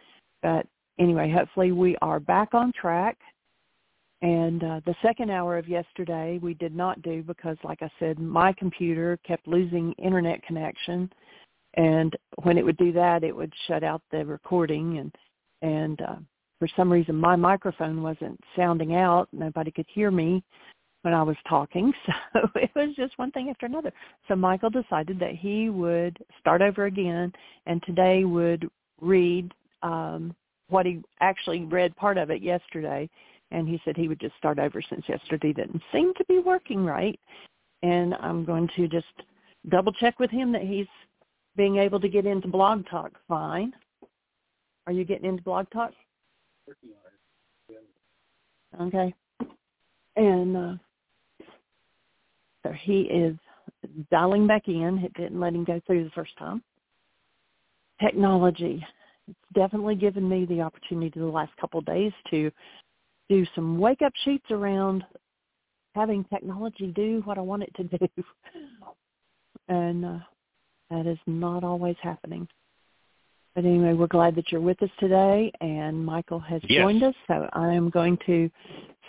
But anyway, hopefully we are back on track. And uh, the second hour of yesterday we did not do because, like I said, my computer kept losing internet connection. And when it would do that, it would shut out the recording. And, and uh, for some reason, my microphone wasn't sounding out. Nobody could hear me when I was talking. So it was just one thing after another. So Michael decided that he would start over again and today would read um, what he actually read part of it yesterday. And he said he would just start over since yesterday didn't seem to be working right. And I'm going to just double check with him that he's being able to get into Blog Talk fine. Are you getting into Blog Talk? Okay. And uh, so he is dialing back in. It didn't let him go through the first time. Technology. It's definitely given me the opportunity the last couple of days to do some wake-up sheets around having technology do what I want it to do. and uh, that is not always happening. But anyway, we're glad that you're with us today, and Michael has yes. joined us. So I am going to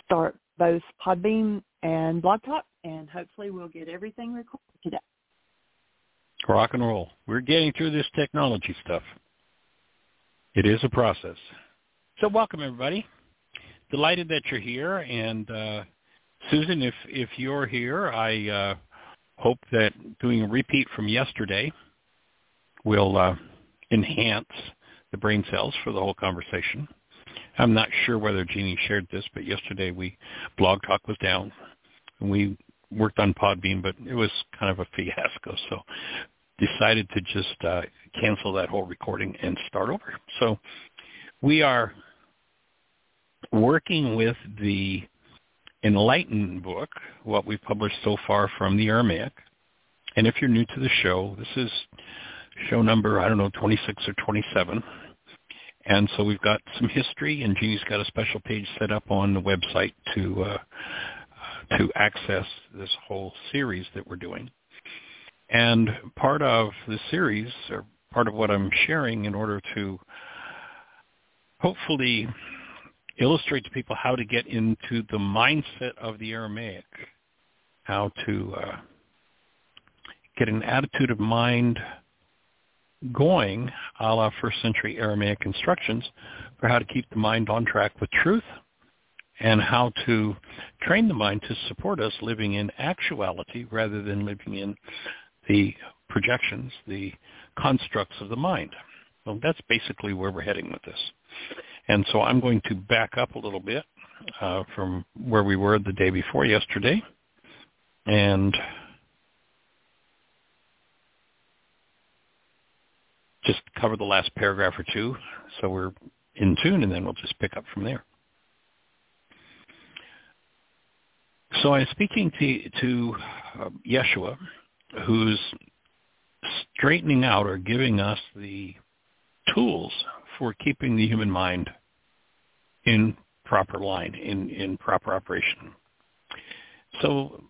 start both Podbean and Blog Talk, and hopefully we'll get everything recorded today. Rock and roll. We're getting through this technology stuff. It is a process. So welcome everybody. Delighted that you're here, and uh, Susan, if if you're here, I uh, hope that doing a repeat from yesterday will uh, enhance the brain cells for the whole conversation. I'm not sure whether Jeanie shared this, but yesterday we Blog Talk was down, and we worked on Podbean, but it was kind of a fiasco. So decided to just uh, cancel that whole recording and start over. So we are working with the Enlightened book, what we've published so far from the Aramaic. And if you're new to the show, this is show number, I don't know, 26 or 27. And so we've got some history, and Jeanie's got a special page set up on the website to uh, to access this whole series that we're doing. And part of the series, or part of what I'm sharing in order to hopefully illustrate to people how to get into the mindset of the Aramaic, how to uh, get an attitude of mind going a la first century Aramaic instructions for how to keep the mind on track with truth and how to train the mind to support us living in actuality rather than living in the projections, the constructs of the mind. Well, that's basically where we're heading with this. And so I'm going to back up a little bit uh, from where we were the day before yesterday and just cover the last paragraph or two so we're in tune and then we'll just pick up from there. So I'm speaking to, to uh, Yeshua, who's straightening out or giving us the tools for keeping the human mind in proper line, in, in proper operation. So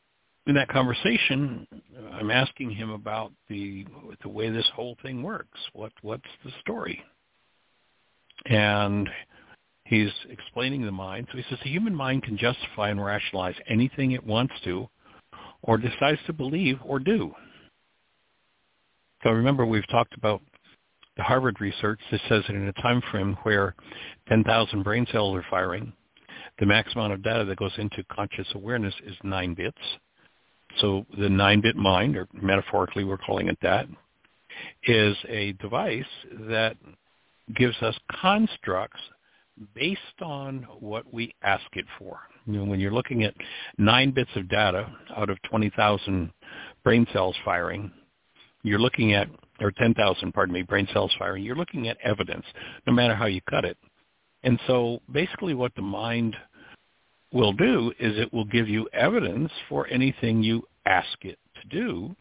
in that conversation, I'm asking him about the the way this whole thing works. What what's the story? And he's explaining the mind. So he says the human mind can justify and rationalize anything it wants to, or decides to believe or do. So remember, we've talked about the Harvard research that says that in a time frame where 10,000 brain cells are firing, the max amount of data that goes into conscious awareness is 9 bits. So the 9-bit mind, or metaphorically we're calling it that, is a device that gives us constructs based on what we ask it for. You know, when you're looking at 9 bits of data out of 20,000 brain cells firing, You're looking at, or 10,000, pardon me, brain cells firing. You're looking at evidence, no matter how you cut it. And so basically what the mind will do is it will give you evidence for anything you ask it to do.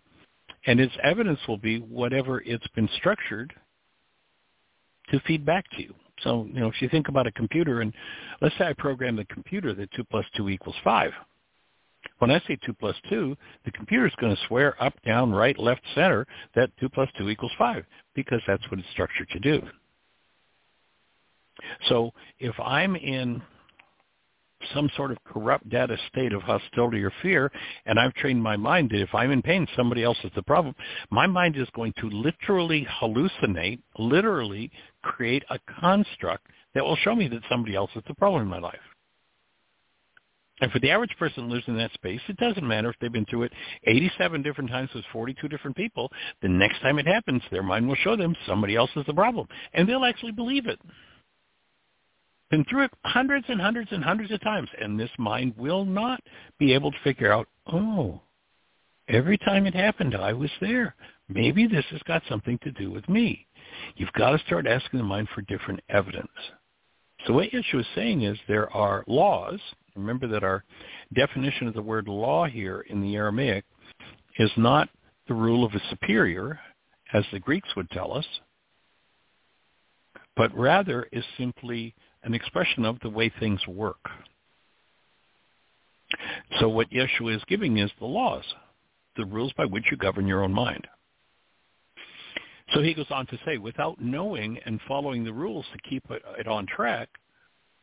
And its evidence will be whatever it's been structured to feed back to you. So, you know, if you think about a computer and let's say I program the computer that 2 plus 2 equals 5. When I say 2 plus 2, the computer is going to swear up, down, right, left, center that 2 plus 2 equals 5 because that's what it's structured to do. So if I'm in some sort of corrupt data state of hostility or fear, and I've trained my mind that if I'm in pain, somebody else is the problem, my mind is going to literally hallucinate, literally create a construct that will show me that somebody else is the problem in my life. And for the average person who lives in that space, it doesn't matter if they've been through it 87 different times with 42 different people. The next time it happens, their mind will show them somebody else is the problem. And they'll actually believe it. Been through it hundreds and hundreds and hundreds of times. And this mind will not be able to figure out, oh, every time it happened, I was there. Maybe this has got something to do with me. You've got to start asking the mind for different evidence. So what Yeshua is saying is there are laws. Remember that our definition of the word law here in the Aramaic is not the rule of a superior, as the Greeks would tell us, but rather is simply an expression of the way things work. So what Yeshua is giving is the laws, the rules by which you govern your own mind. So he goes on to say, without knowing and following the rules to keep it on track,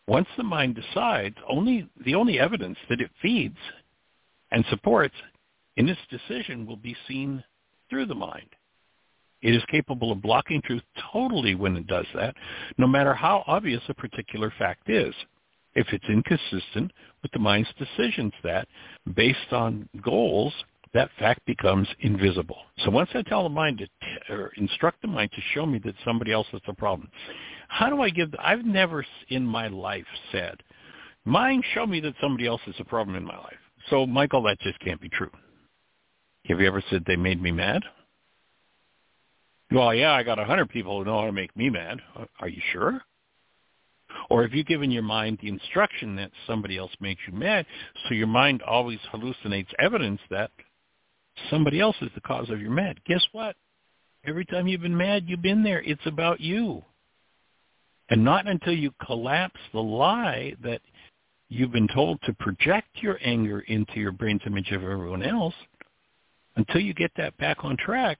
once the mind decides, only the only evidence that it feeds and supports in its decision will be seen through the mind. It is capable of blocking truth totally when it does that, no matter how obvious a particular fact is. If it's inconsistent with the mind's decisions that, based on goals, that fact becomes invisible. So once I tell the mind to, t- or instruct the mind to show me that somebody else is the problem, how do I give, the, I've never in my life said, mind show me that somebody else is a problem in my life. So Michael, that just can't be true. Have you ever said they made me mad? Well, yeah, I got a hundred people who know how to make me mad. Are you sure? Or have you given your mind the instruction that somebody else makes you mad, so your mind always hallucinates evidence that somebody else is the cause of your mad. Guess what? Every time you've been mad, you've been there. It's about you. And not until you collapse the lie that you've been told to project your anger into your brain's image of everyone else, until you get that back on track,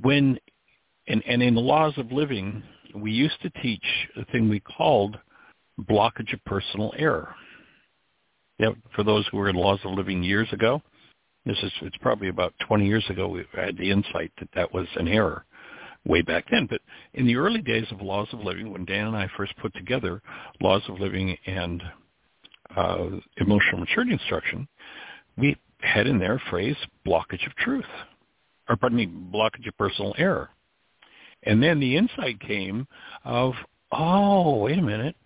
when, and, and in the laws of living, we used to teach a thing we called blockage of personal error. Yeah, for those who were in laws of living years ago, this is it's probably about 20 years ago we had the insight that that was an error way back then. But in the early days of Laws of Living, when Dan and I first put together Laws of Living and uh, Emotional Maturity Instruction, we had in there a phrase blockage of truth, or pardon me, blockage of personal error. And then the insight came of, oh, wait a minute,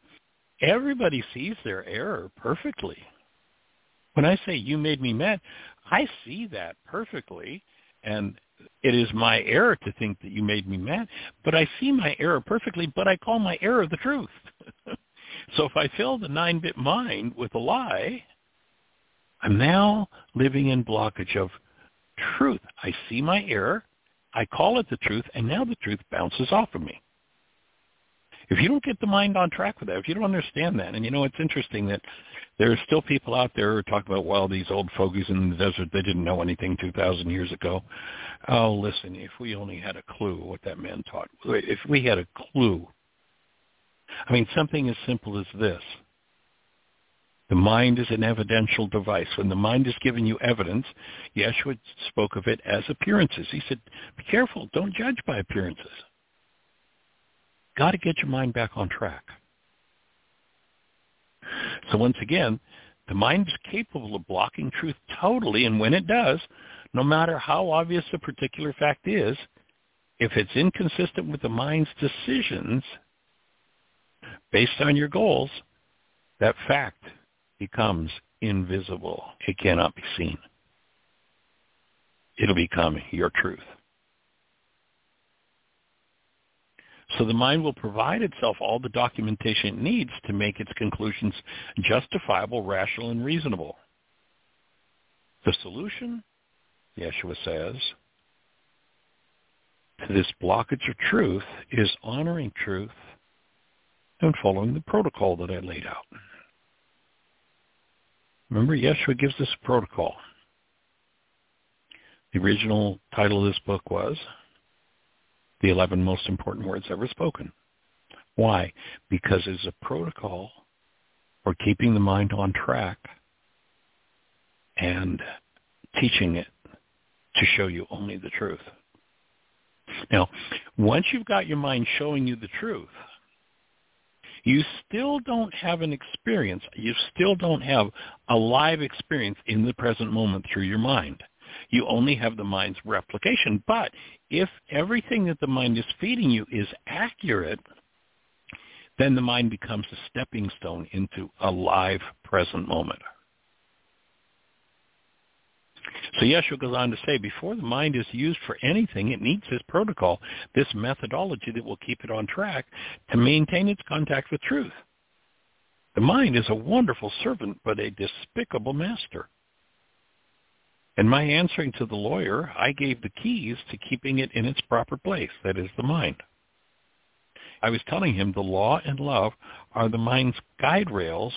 everybody sees their error perfectly. When I say you made me mad, I see that perfectly, and it is my error to think that you made me mad, but I see my error perfectly, but I call my error the truth. so if I fill the nine-bit mind with a lie, I'm now living in blockage of truth. I see my error, I call it the truth, and now the truth bounces off of me. If you don't get the mind on track with that, if you don't understand that, and you know, it's interesting that there are still people out there who talk about, well, these old fogies in the desert, they didn't know anything 2,000 years ago. Oh, listen, if we only had a clue what that man taught, if we had a clue. I mean, something as simple as this. The mind is an evidential device. When the mind is giving you evidence, Yeshua spoke of it as appearances. He said, be careful. Don't judge by appearances. Got to get your mind back on track. So once again, the mind is capable of blocking truth totally, and when it does, no matter how obvious a particular fact is, if it's inconsistent with the mind's decisions based on your goals, that fact becomes invisible. It cannot be seen. it'll become your truth. So the mind will provide itself all the documentation it needs to make its conclusions justifiable, rational, and reasonable. The solution, Yeshua says, to this blockage of truth is honoring truth and following the protocol that I laid out. Remember, Yeshua gives us a protocol. The original title of this book was The 11 Most Important Words Ever Spoken. Why? Because it's a protocol for keeping the mind on track and teaching it to show you only the truth. Now, once you've got your mind showing you the truth, you still don't have an experience. You still don't have a live experience in the present moment through your mind. You only have the mind's replication. But if everything that the mind is feeding you is accurate, then the mind becomes a stepping stone into a live present moment. So Yeshua goes on to say, before the mind is used for anything, it needs this protocol, this methodology that will keep it on track to maintain its contact with truth. The mind is a wonderful servant, but a despicable master. In my answering to the lawyer, I gave the keys to keeping it in its proper place, that is the mind. I was telling him the law and love are the mind's guide rails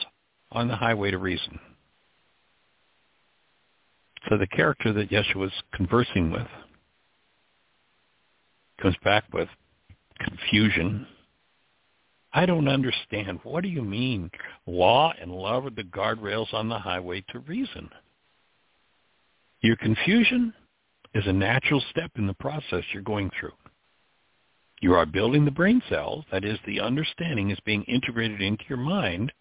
on the highway to reason. So the character that Yeshua is conversing with comes back with confusion. I don't understand. What do you mean? Law and love are the guardrails on the highway to reason. Your confusion is a natural step in the process you're going through. You are building the brain cells, that is, the understanding is being integrated into your mind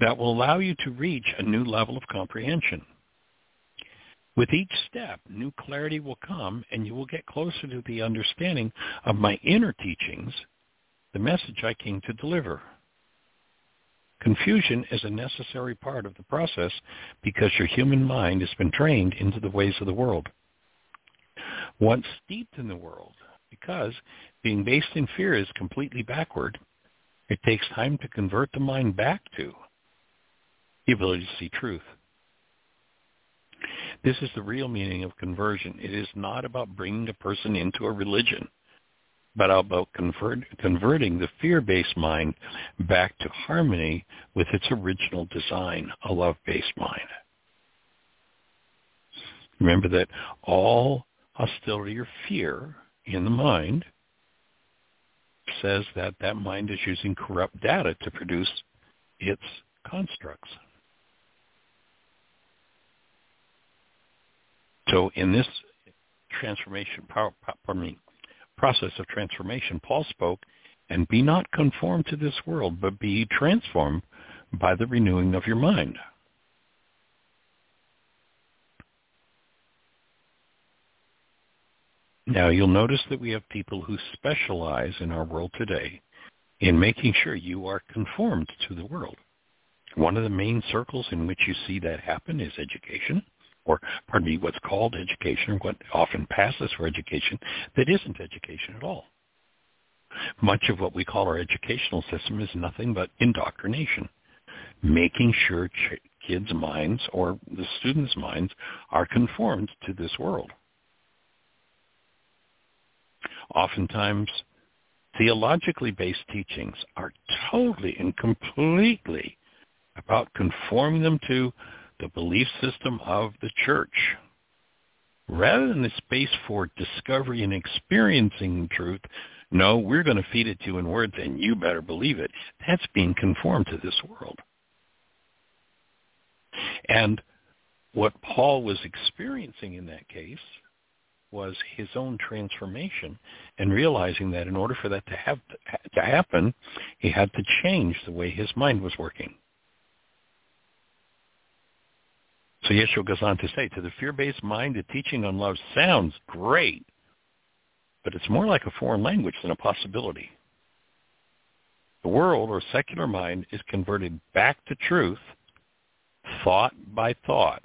that will allow you to reach a new level of comprehension. With each step, new clarity will come and you will get closer to the understanding of my inner teachings, the message I came to deliver. Confusion is a necessary part of the process because your human mind has been trained into the ways of the world. Once steeped in the world, because being based in fear is completely backward, it takes time to convert the mind back to the ability to see truth. This is the real meaning of conversion. It is not about bringing a person into a religion, but about convert, converting the fear-based mind back to harmony with its original design, a love-based mind. Remember that all hostility or fear in the mind says that that mind is using corrupt data to produce its constructs. So in this transformation, pardon me, process of transformation, Paul spoke, and be not conformed to this world, but be transformed by the renewing of your mind. Now you'll notice that we have people who specialize in our world today in making sure you are conformed to the world. One of the main circles in which you see that happen is education or pardon me, what's called education, what often passes for education, that isn't education at all. Much of what we call our educational system is nothing but indoctrination, making sure ch- kids' minds or the students' minds are conformed to this world. Oftentimes, theologically based teachings are totally and completely about conforming them to the belief system of the church. Rather than the space for discovery and experiencing truth, no, we're going to feed it to you in words and you better believe it. That's being conformed to this world. And what Paul was experiencing in that case was his own transformation and realizing that in order for that to have to happen, he had to change the way his mind was working. So Yeshua goes on to say, to the fear-based mind, the teaching on love sounds great, but it's more like a foreign language than a possibility. The world or secular mind is converted back to truth thought by thought.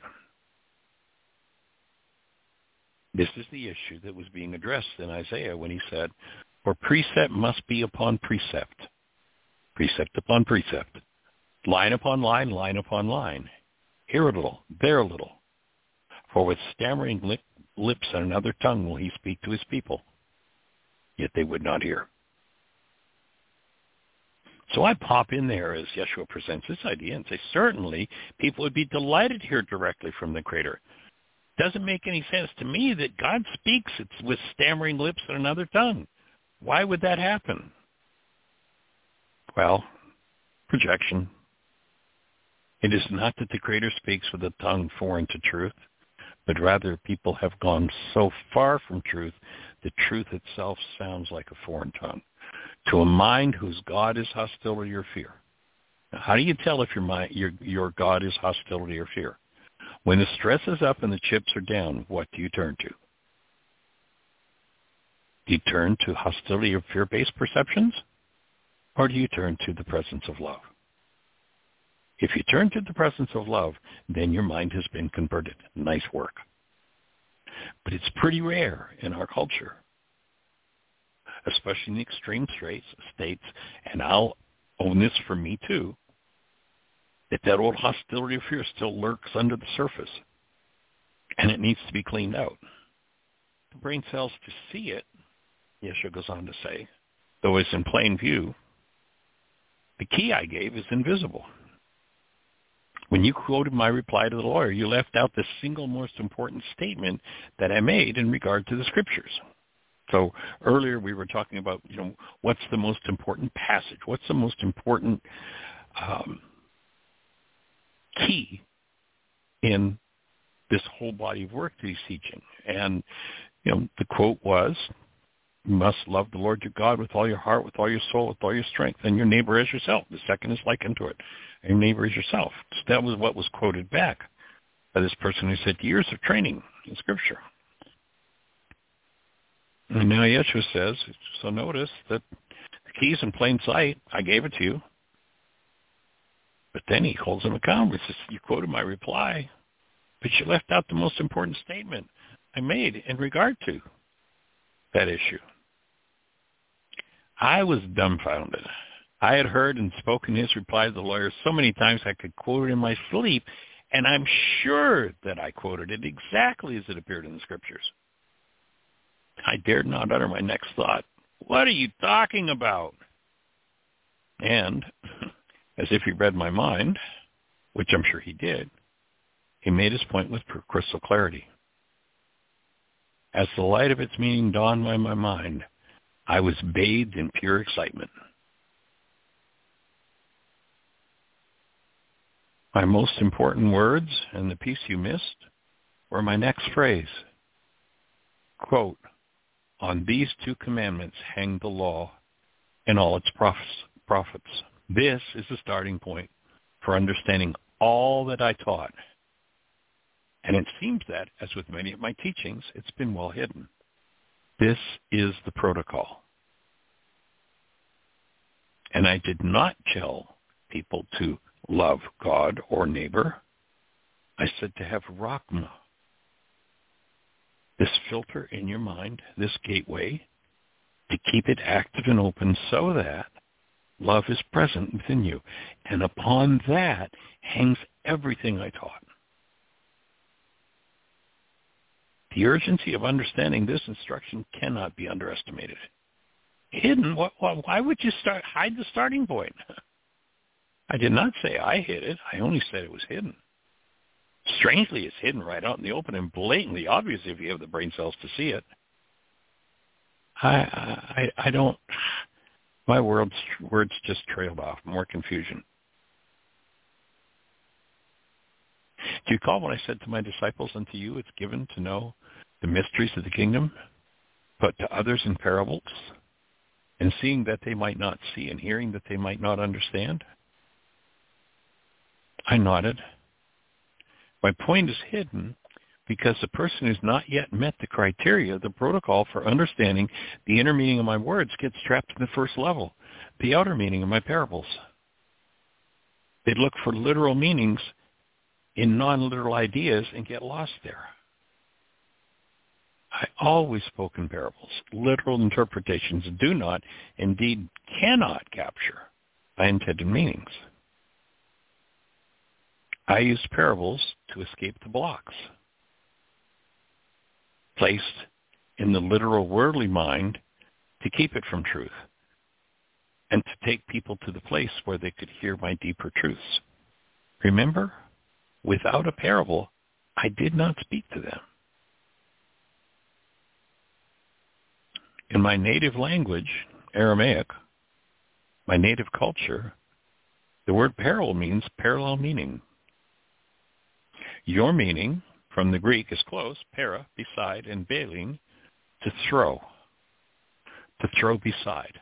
This is the issue that was being addressed in Isaiah when he said, for precept must be upon precept, precept upon precept, line upon line, line upon line, here a little, there a little. For with stammering lip, lips and another tongue will he speak to his people, yet they would not hear. So I pop in there as Yeshua presents this idea and say, certainly people would be delighted to hear directly from the Creator. Doesn't make any sense to me that God speaks with stammering lips and another tongue. Why would that happen? Well, projection. It is not that the Creator speaks with a tongue foreign to truth, but rather people have gone so far from truth that truth itself sounds like a foreign tongue. To a mind whose God is hostility or fear. Now, how do you tell if your, mind, your, your God is hostility or fear? When the stress is up and the chips are down, what do you turn to? Do you turn to hostility or fear-based perceptions? Or do you turn to the presence of love? If you turn to the presence of love, then your mind has been converted. Nice work. But it's pretty rare in our culture, especially in the extreme states, and I'll own this for me too, that that old hostility or fear still lurks under the surface, and it needs to be cleaned out. The brain cells to see it Yeshua goes on to say, though it's in plain view, the key I gave is invisible. When you quoted my reply to the lawyer, you left out the single most important statement that I made in regard to the scriptures. So earlier we were talking about, you know, what's the most important passage? What's the most important um, key in this whole body of work that he's teaching? And, you know, the quote was, you must love the Lord your God with all your heart, with all your soul, with all your strength, and your neighbor as yourself. The second is likened to it. Your neighbor as yourself. So that was what was quoted back by this person who said years of training in Scripture. And now Yeshua says, so notice that the key's in plain sight. I gave it to you. But then he holds him accountable. He says, you quoted my reply, but you left out the most important statement I made in regard to that issue. I was dumbfounded. I had heard and spoken his reply to the lawyer so many times I could quote it in my sleep, and I'm sure that I quoted it exactly as it appeared in the scriptures. I dared not utter my next thought. What are you talking about? And, as if he read my mind, which I'm sure he did, he made his point with crystal clarity. As the light of its meaning dawned on my mind, I was bathed in pure excitement. My most important words and the piece you missed were my next phrase. Quote, on these two commandments hang the law and all its prophets. This is the starting point for understanding all that I taught. And it seems that, as with many of my teachings, it's been well hidden. This is the protocol. And I did not tell people to love God or neighbor. I said to have Rachma, this filter in your mind, this gateway, to keep it active and open so that love is present within you. And upon that hangs everything I taught. The urgency of understanding this instruction cannot be underestimated. Hidden? Why would you start hide the starting point? I did not say I hid it. I only said it was hidden. Strangely, it's hidden right out in the open and blatantly obvious if you have the brain cells to see it. I I I don't. My words words just trailed off. More confusion. Do you recall when I said to my disciples, and to you it's given to know the mysteries of the kingdom, but to others in parables, and seeing that they might not see and hearing that they might not understand? I nodded. My point is hidden because the person who's not yet met the criteria, the protocol for understanding the inner meaning of my words gets trapped in the first level, the outer meaning of my parables. They look for literal meanings in non-literal ideas and get lost there. I always spoke in parables. Literal interpretations do not, indeed cannot capture my intended meanings. I used parables to escape the blocks placed in the literal worldly mind to keep it from truth and to take people to the place where they could hear my deeper truths. Remember, without a parable, I did not speak to them. In my native language, Aramaic, my native culture, the word parable means parallel meaning. Your meaning from the Greek is close, para, beside, and ballein, to throw, to throw beside.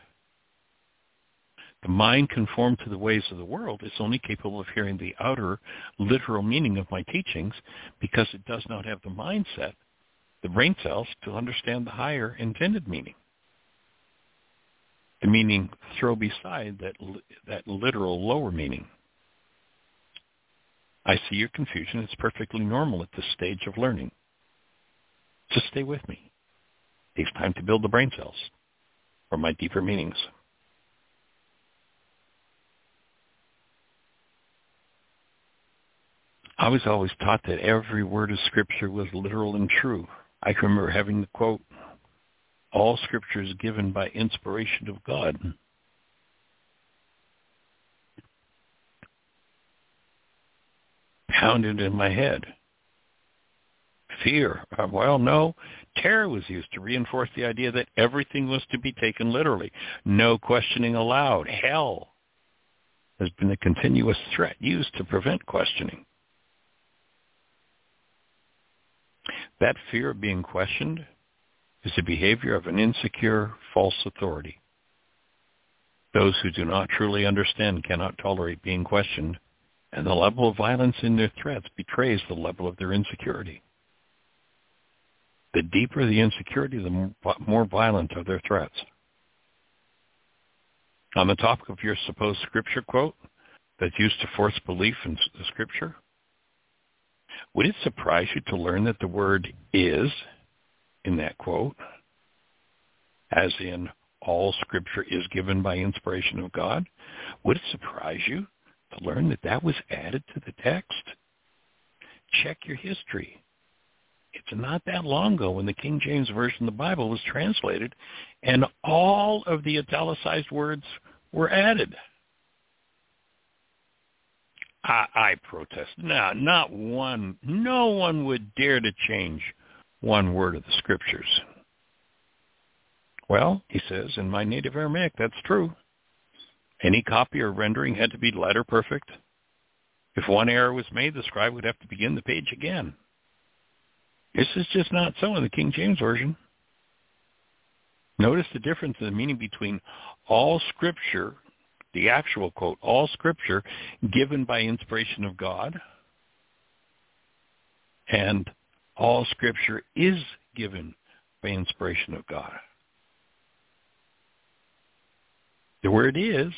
The mind conformed to the ways of the world is only capable of hearing the outer literal meaning of my teachings because it does not have the mindset, the brain cells, to understand the higher intended meaning. The meaning throw beside that, that literal lower meaning. I see your confusion. It's perfectly normal at this stage of learning. Just stay with me. It takes time to build the brain cells for my deeper meanings. I was always taught that every word of Scripture was literal and true. I can remember having the quote, all Scripture is given by inspiration of God. Pounded in my head. Fear. Uh, well, no. Terror was used to reinforce the idea that everything was to be taken literally. No questioning allowed. Hell has been a continuous threat used to prevent questioning. That fear of being questioned is the behavior of an insecure, false authority. Those who do not truly understand cannot tolerate being questioned, and the level of violence in their threats betrays the level of their insecurity. The deeper the insecurity, the more violent are their threats. On the topic of your supposed scripture quote that's used to force belief in the scripture, would it surprise you to learn that the word is in that quote, as in all scripture is given by inspiration of God? Would it surprise you to learn that that was added to the text? Check your history. It's not that long ago when the King James Version of the Bible was translated and all of the italicized words were added. I, I protest. No, not one. No one would dare to change one word of the scriptures. Well, he says, in my native Aramaic, that's true. Any copy or rendering had to be letter perfect. If one error was made, the scribe would have to begin the page again. This is just not so in the King James Version. Notice the difference in the meaning between all scripture the actual quote, all scripture given by inspiration of God, and all scripture is given by inspiration of God. The word is,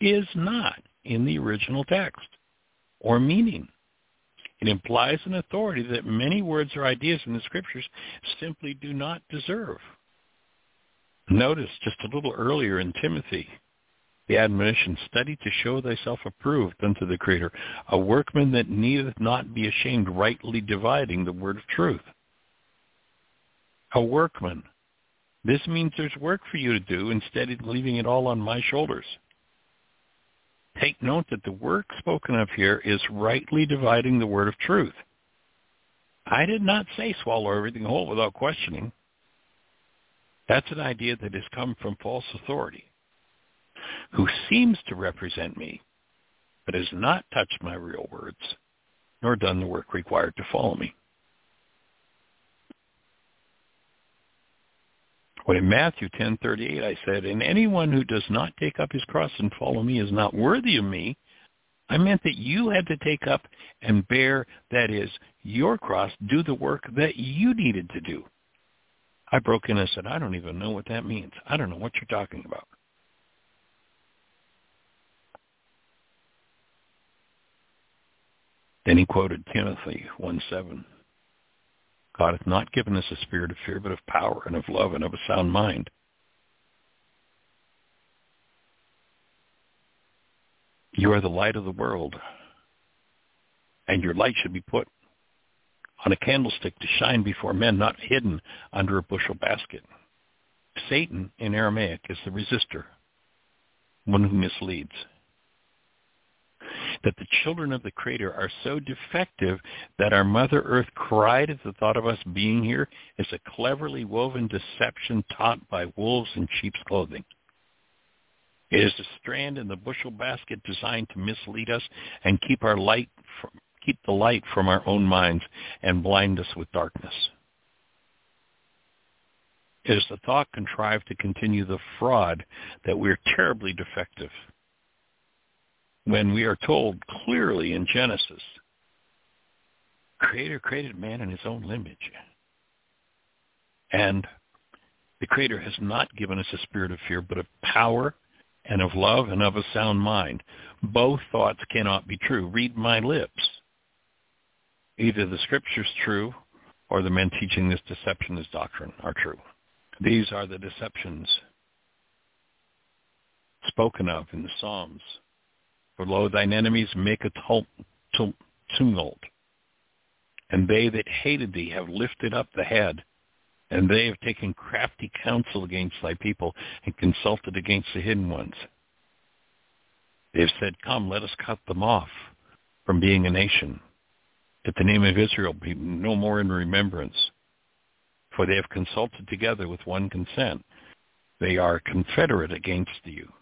is not in the original text or meaning. It implies an authority that many words or ideas in the scriptures simply do not deserve. Notice just a little earlier in Timothy, the admonition, study to show thyself approved unto the Creator, a workman that needeth not be ashamed, rightly dividing the word of truth. A workman. This means there's work for you to do instead of leaving it all on my shoulders. Take note that the work spoken of here is rightly dividing the word of truth. I did not say swallow everything whole without questioning. That's an idea that has come from false authority who seems to represent me, but has not touched my real words, nor done the work required to follow me. When in Matthew 10:38 I said, "And anyone who does not take up his cross and follow me is not worthy of me," I meant that you had to take up and bear, that is, your cross, do the work that you needed to do. I broke in and said, I don't even know what that means. I don't know what you're talking about. Then he quoted Timothy 1.7. God hath not given us a spirit of fear, but of power and of love and of a sound mind. You are the light of the world, and your light should be put on a candlestick to shine before men, not hidden under a bushel basket. Satan in Aramaic is the resistor, one who misleads. That the children of the Creator are so defective that our Mother Earth cried at the thought of us being here is a cleverly woven deception taught by wolves in sheep's clothing. It is a strand in the bushel basket designed to mislead us and keep our light from, keep the light from our own minds and blind us with darkness. It is the thought contrived to continue the fraud that we're terribly defective. When we are told clearly in Genesis, Creator created man in his own image. And the Creator has not given us a spirit of fear, but of power and of love and of a sound mind. Both thoughts cannot be true. Read my lips. Either the scripture's true or the men teaching this deception as doctrine are true. These are the deceptions spoken of in the Psalms. For lo, thine enemies make a tumult, and they that hated thee have lifted up the head, and they have taken crafty counsel against thy people, and consulted against the hidden ones. They have said, Come, let us cut them off from being a nation, that the name of Israel be no more in remembrance. For they have consulted together with one consent. They are confederate against you.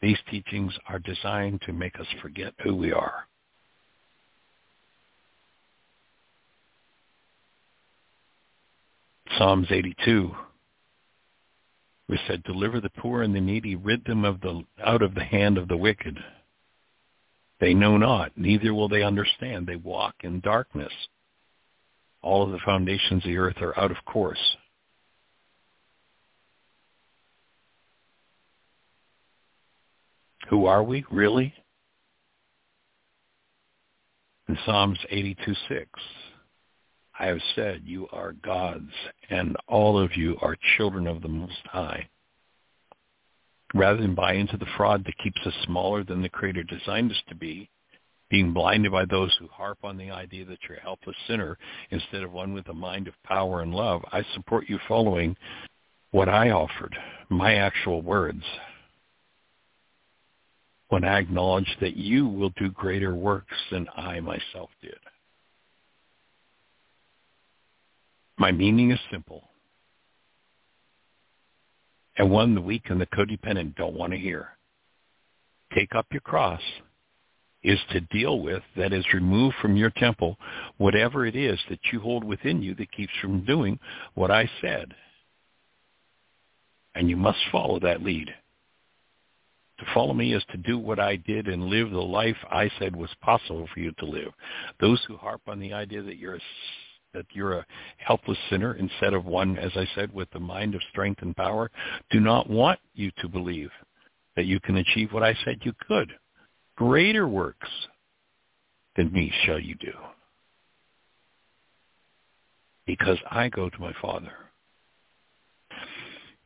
These teachings are designed to make us forget who we are. Psalms 82 we said, deliver the poor and the needy, rid them of the, out of the hand of the wicked. They know not, neither will they understand. They walk in darkness. All of the foundations of the earth are out of course. Who are we, really? In Psalms 82.6, I have said, you are gods, and all of you are children of the Most High. Rather than buy into the fraud that keeps us smaller than the Creator designed us to be, being blinded by those who harp on the idea that you're a helpless sinner instead of one with a mind of power and love, I support you following what I offered, my actual words, when I acknowledge that you will do greater works than I myself did. My meaning is simple, and one the weak and the codependent don't want to hear. Take up your cross is to deal with, that is, remove from your temple whatever it is that you hold within you that keeps from doing what I said. And you must follow that lead. To follow me is to do what I did and live the life I said was possible for you to live. Those who harp on the idea that you're a that you're a helpless sinner instead of one, as I said, with the mind of strength and power, do not want you to believe that you can achieve what I said you could. Greater works than me shall you do. Because I go to my Father.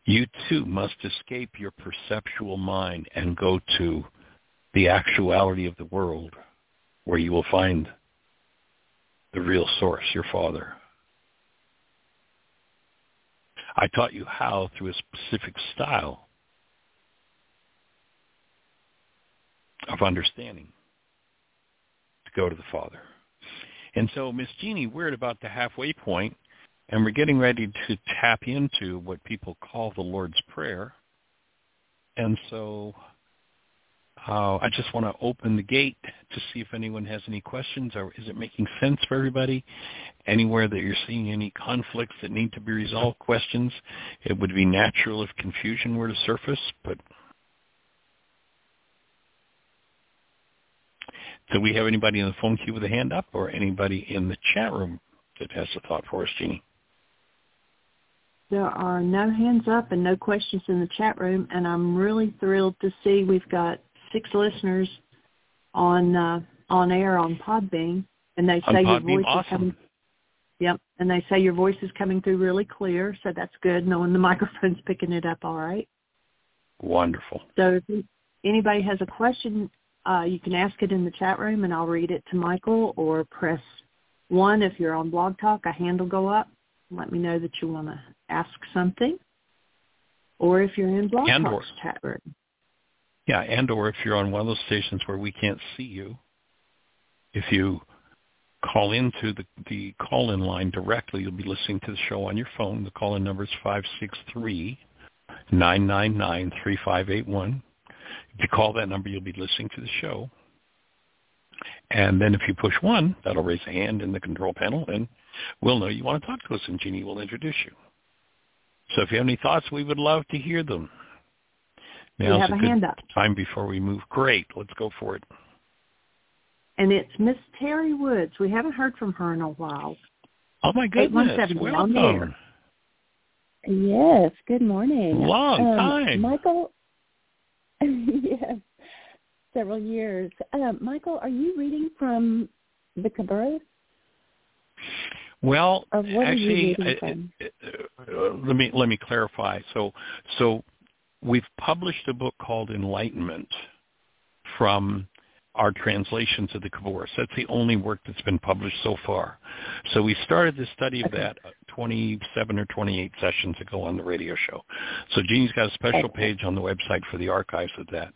You too must escape your perceptual mind and go to the actuality of the world where you will find the real source, your Father. I taught you how through a specific style of understanding to go to the Father. And so, Miss Jeanie, we're at about the halfway point, and we're getting ready to tap into what people call the Lord's Prayer. And so uh, I just want to open the gate to see if anyone has any questions or is it making sense for everybody? Anywhere that you're seeing any conflicts that need to be resolved, questions, it would be natural if confusion were to surface, but do we have anybody in the phone queue with a hand up or anybody in the chat room that has a thought for us, Jeanie? There are no hands up and no questions in the chat room, and I'm really thrilled to see we've got six listeners on uh, on air on Podbean, and they say your voice awesome. is coming. Yep. And they say your voice is coming through really clear, so that's good, knowing the microphone's picking it up all right. Wonderful. So if anybody has a question, uh, you can ask it in the chat room and I'll read it to Michael or press 1 if you're on Blog Talk. A hand will go up. Let me know that you want to ask something. Or if you're in Blog and Talk's or, chat room. Yeah, and or if you're on one of those stations where we can't see you, if you call into the, the call-in line directly, you'll be listening to the show on your phone. The call-in number is 563 999 3581. If you call that number, you'll be listening to the show. And then if you push one, that'll raise a hand in the control panel, and we'll know you want to talk to us, and Jeanie will introduce you. So if you have any thoughts, we would love to hear them. Now's we have a, a hand up. time before we move. Great. Let's go for it. And it's Miss Terry Woods. We haven't heard from her in a while. Oh, my goodness. Welcome. Yes, good morning. Long um, time. Michael, yes, several years. Uh, Michael, are you reading from the Khabouris? Well, actually, I, uh, let me let me clarify. So, so we've published a book called Enlightenment from our translations of the Khabouris. That's the only work that's been published so far. So we started the study of that 27 or 28 sessions ago on the radio show. So Jeanie's got a special page on the website for the archives of that.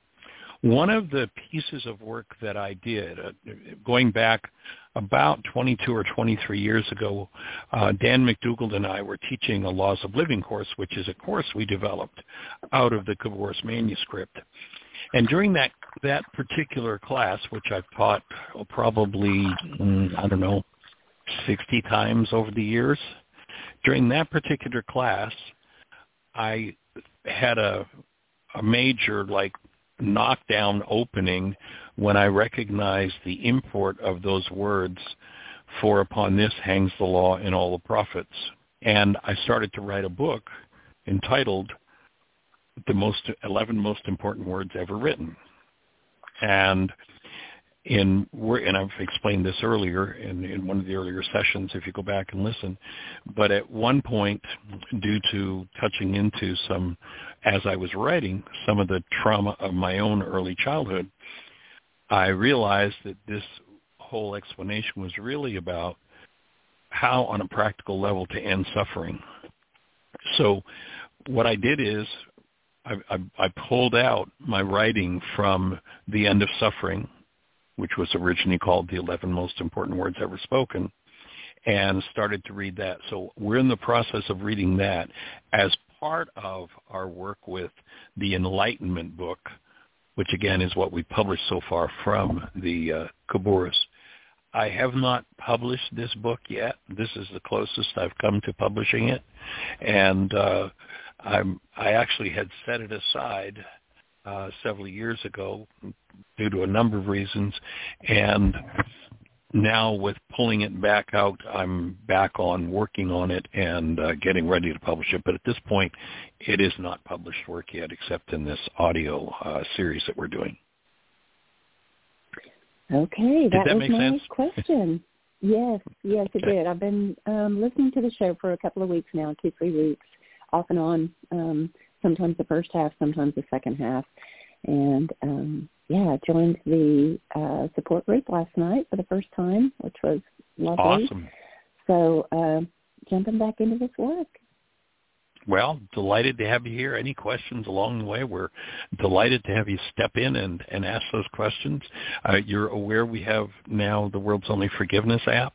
One of the pieces of work that I did, uh, going back about 22 or 23 years ago, uh, Dan MacDougald and I were teaching a Laws of Living course, which is a course we developed out of the Khabouris manuscript. And during that that particular class, which I've taught probably mm, I don't know 60 times over the years, during that particular class, I had a a major like knockdown opening when I recognized the import of those words for upon this hangs the law and all the prophets. And I started to write a book entitled the most 11 most important words ever written. And in and I've explained this earlier in, in one of the earlier sessions if you go back and listen. But at one point, due to touching into some, as I was writing, some of the trauma of my own early childhood, I realized that this whole explanation was really about how on a practical level to end suffering. So what I did is I, I, I pulled out my writing from The End of Suffering, which was originally called The 11 Most Important Words Ever Spoken, and started to read that. So we're in the process of reading that as part of our work with the Enlightenment book, which again is what we published so far from the uh. I have not published this book yet. This is the closest I've come to publishing it, and uh, I'm, I actually had set it aside uh, several years ago due to a number of reasons, and now with pulling it back out, I'm back on working on it and uh, getting ready to publish it. But at this point, it is not published work yet, except in this audio uh, series that we're doing. Okay, that, that was my sense? question. yes, yes, it did. I've been um, listening to the show for a couple of weeks now, two, three weeks, off and on. Um, sometimes the first half, sometimes the second half, and um, yeah, joined the uh, support group last night for the first time, which was lovely. Awesome. So uh, jumping back into this work. Well, delighted to have you here. Any questions along the way? We're delighted to have you step in and, and ask those questions. Uh, you're aware we have now the world's only forgiveness app?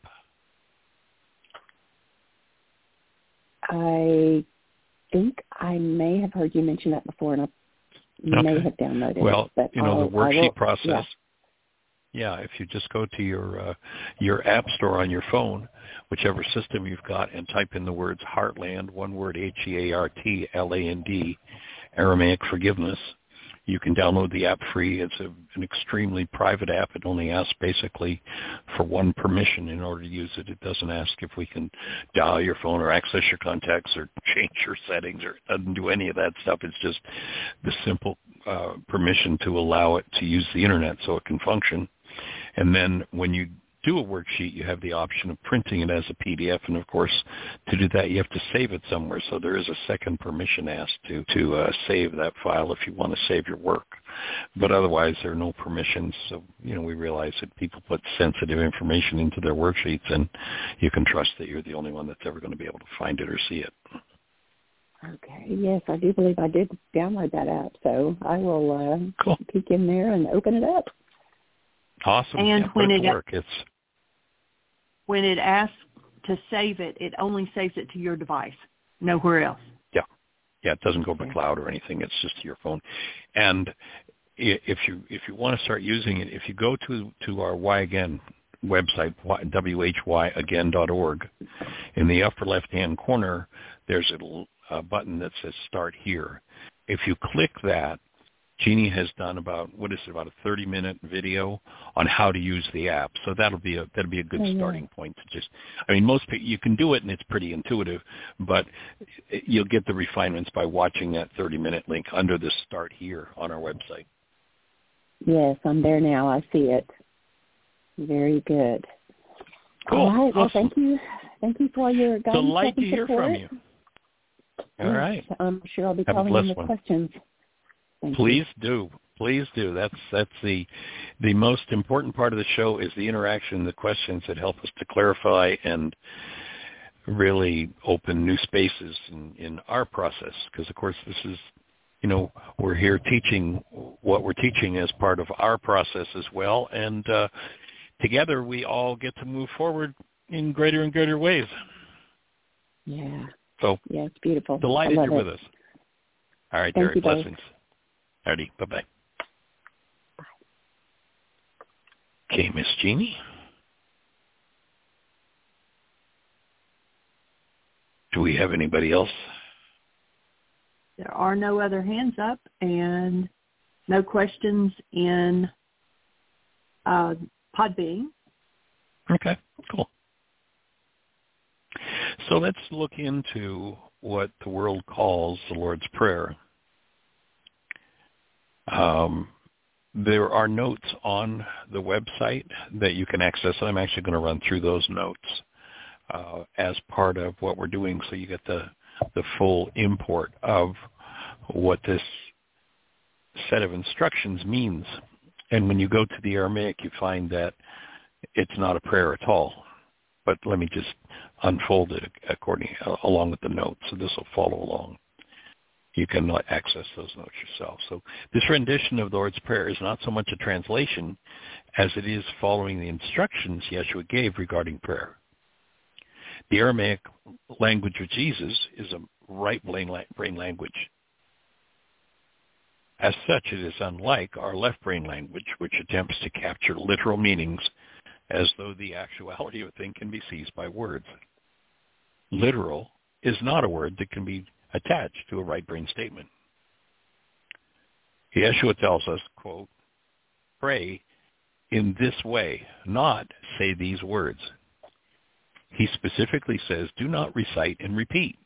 I think I may have heard you mention that before, and I okay. may have downloaded well, it. you know, I'll, the worksheet process. Yeah. yeah. if you just go to your uh, your app store on your phone, whichever system you've got, and type in the words Heartland, one word H-E-A-R-T-L-A-N-D, Aramaic forgiveness, you can download the app free. It's a, an extremely private app. It only asks basically for one permission in order to use it. It doesn't ask if we can dial your phone or access your contacts or change your settings or doesn't do any of that stuff. It's just the simple uh, permission to allow it to use the internet so it can function. And then when you do a worksheet, you have the option of printing it as a PDF, and of course, to do that, you have to save it somewhere. So there is a second permission asked to to uh, save that file if you want to save your work. But otherwise, there are no permissions. So you know, we realize that people put sensitive information into their worksheets, and you can trust that you're the only one that's ever going to be able to find it or see it. Okay. Yes, I do believe I did download that app, so I will uh, cool. peek in there and open it up. Awesome. And yeah, when it, it work, it's when it asks to save it, it only saves it to your device, nowhere else. Yeah, yeah, it doesn't go to the cloud or anything. It's just to your phone. And if you if you want to start using it, if you go to to our Why Again website, whyagain.org, in the upper left-hand corner, there's a uh, button that says Start Here. If you click that, Jeanie has done about what is it about a 30 minute video on how to use the app. So that'll be a that'll be a good Oh, yeah. starting point to just I mean most people you can do it and it's pretty intuitive, but you'll get the refinements by watching that 30 minute link under the start here on our website. Yes, I'm there now. I see it. Very good. Cool. All right. Well, Awesome. thank you. Thank you for your guidance. Delight to hear support. from you. All right. I'm sure I'll be Have calling in with questions. Thank you. Please do. Please do. That's that's the the most important part of the show is the interaction, the questions that help us to clarify and really open new spaces in, in our process. Because of course this is, you know, we're here teaching what we're teaching as part of our process as well, and uh, together we all get to move forward in greater and greater ways. Yeah. So Yeah, it's beautiful. delighted you're it. with us. All right, Thank Derek. you. Blessings. Alrighty. Bye bye. Okay, Miss Jeanie. Do we have anybody else? There are no other hands up and no questions in uh, Podbean. Okay, cool. So let's look into what the world calls the Lord's Prayer. Um, there are notes on the website that you can access. I'm actually going to run through those notes uh, as part of what we're doing, so you get the the full import of what this set of instructions means. And when you go to the Aramaic, you find that it's not a prayer at all. But let me just unfold it according along with the notes, so this will follow along. You can access those notes yourself. So this rendition of the Lord's Prayer is not so much a translation as it is following the instructions Yeshua gave regarding prayer. The Aramaic language of Jesus is a right brain language. As such, it is unlike our left brain language, which attempts to capture literal meanings as though the actuality of a thing can be seized by words. Literal is not a word that can be attached to a right brain statement. Yeshua tells us, quote, pray in this way, not say these words. He specifically says, do not recite and repeat.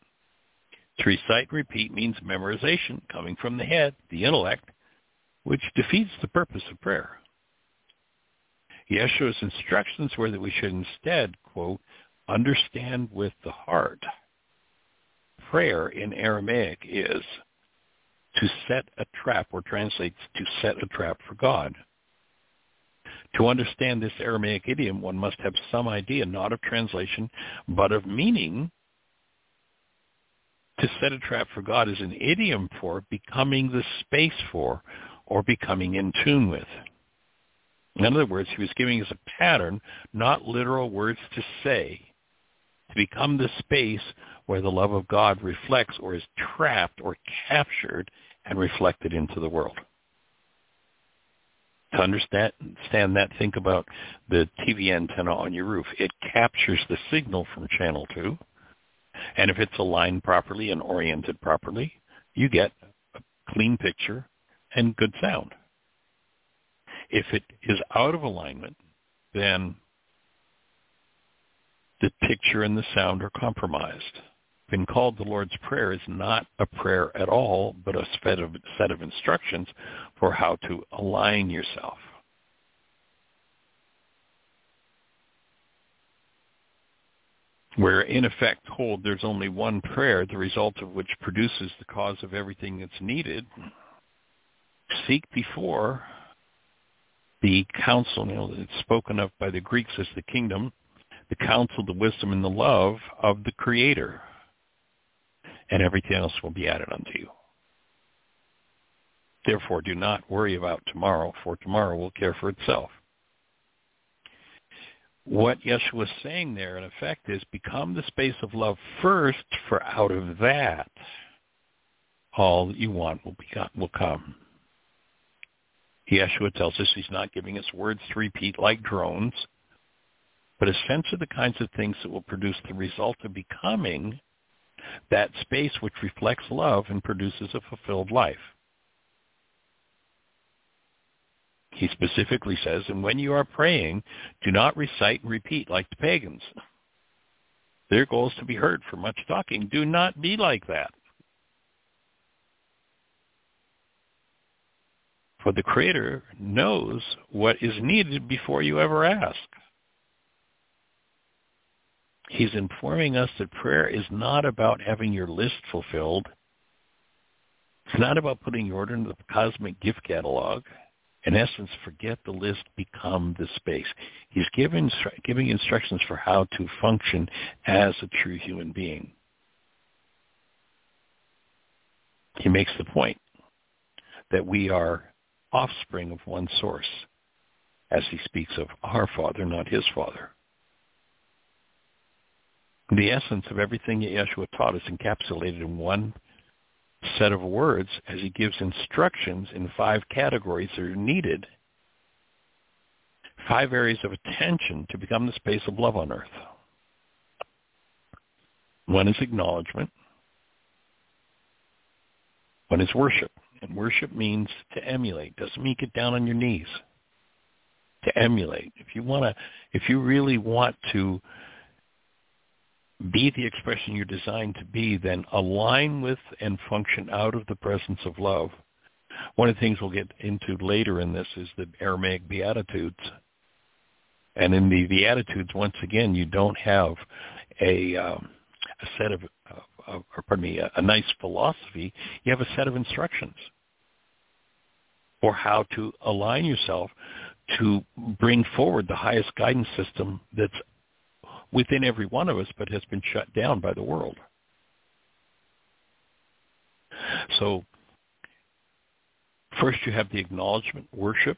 To recite and repeat means memorization coming from the head, the intellect, which defeats the purpose of prayer. Yeshua's instructions were that we should instead, quote, understand with the heart. Prayer in Aramaic is to set a trap, or translates to set a trap for God. To understand this Aramaic idiom, one must have some idea not of translation, but of meaning. To set a trap for God is an idiom for becoming the space for or becoming in tune with. In other words, he was giving us a pattern, not literal words to say, to become the space where the love of God reflects or is trapped or captured and reflected into the world. To understand that, think about the TV antenna on your roof. It captures the signal from channel 2, and if it's aligned properly and oriented properly, you get a clean picture and good sound. If it is out of alignment, then the picture and the sound are compromised. Been called the Lord's Prayer is not a prayer at all, but a set of, set of instructions for how to align yourself. where in effect hold there's only one prayer, the result of which produces the cause of everything that's needed, seek before the counsel, you know, it's spoken of by the Greeks as the kingdom, the counsel, the wisdom, and the love of the Creator. And everything else will be added unto you. Therefore, do not worry about tomorrow, for tomorrow will care for itself. What Yeshua is saying there, in effect, is become the space of love first, for out of that, all that you want will, be, will come. Yeshua tells us he's not giving us words to repeat like drones, but a sense of the kinds of things that will produce the result of becoming that space which reflects love and produces a fulfilled life. He specifically says, and when you are praying, do not recite and repeat like the pagans. Their goal is to be heard for much talking. Do not be like that. For the Creator knows what is needed before you ever ask. He's informing us that prayer is not about having your list fulfilled. It's not about putting your order into the cosmic gift catalog. In essence, forget the list, become the space. He's giving, giving instructions for how to function as a true human being. He makes the point that we are offspring of one source, as he speaks of our Father, not his Father. The essence of everything that Yeshua taught is encapsulated in one set of words as he gives instructions in five categories that are needed, five areas of attention to become the space of love on earth. One is acknowledgement. One is worship. And worship means to emulate. Doesn't mean get down on your knees. To emulate. If you want to, if you really want to be the expression you're designed to be, then align with and function out of the presence of love. One of the things we'll get into later in this is the Aramaic Beatitudes. And in the Beatitudes, once again, you don't have a, um, a set of, uh, or pardon me, a, a nice philosophy. You have a set of instructions for how to align yourself to bring forward the highest guidance system that's within every one of us, but has been shut down by the world. So first you have the acknowledgement worship,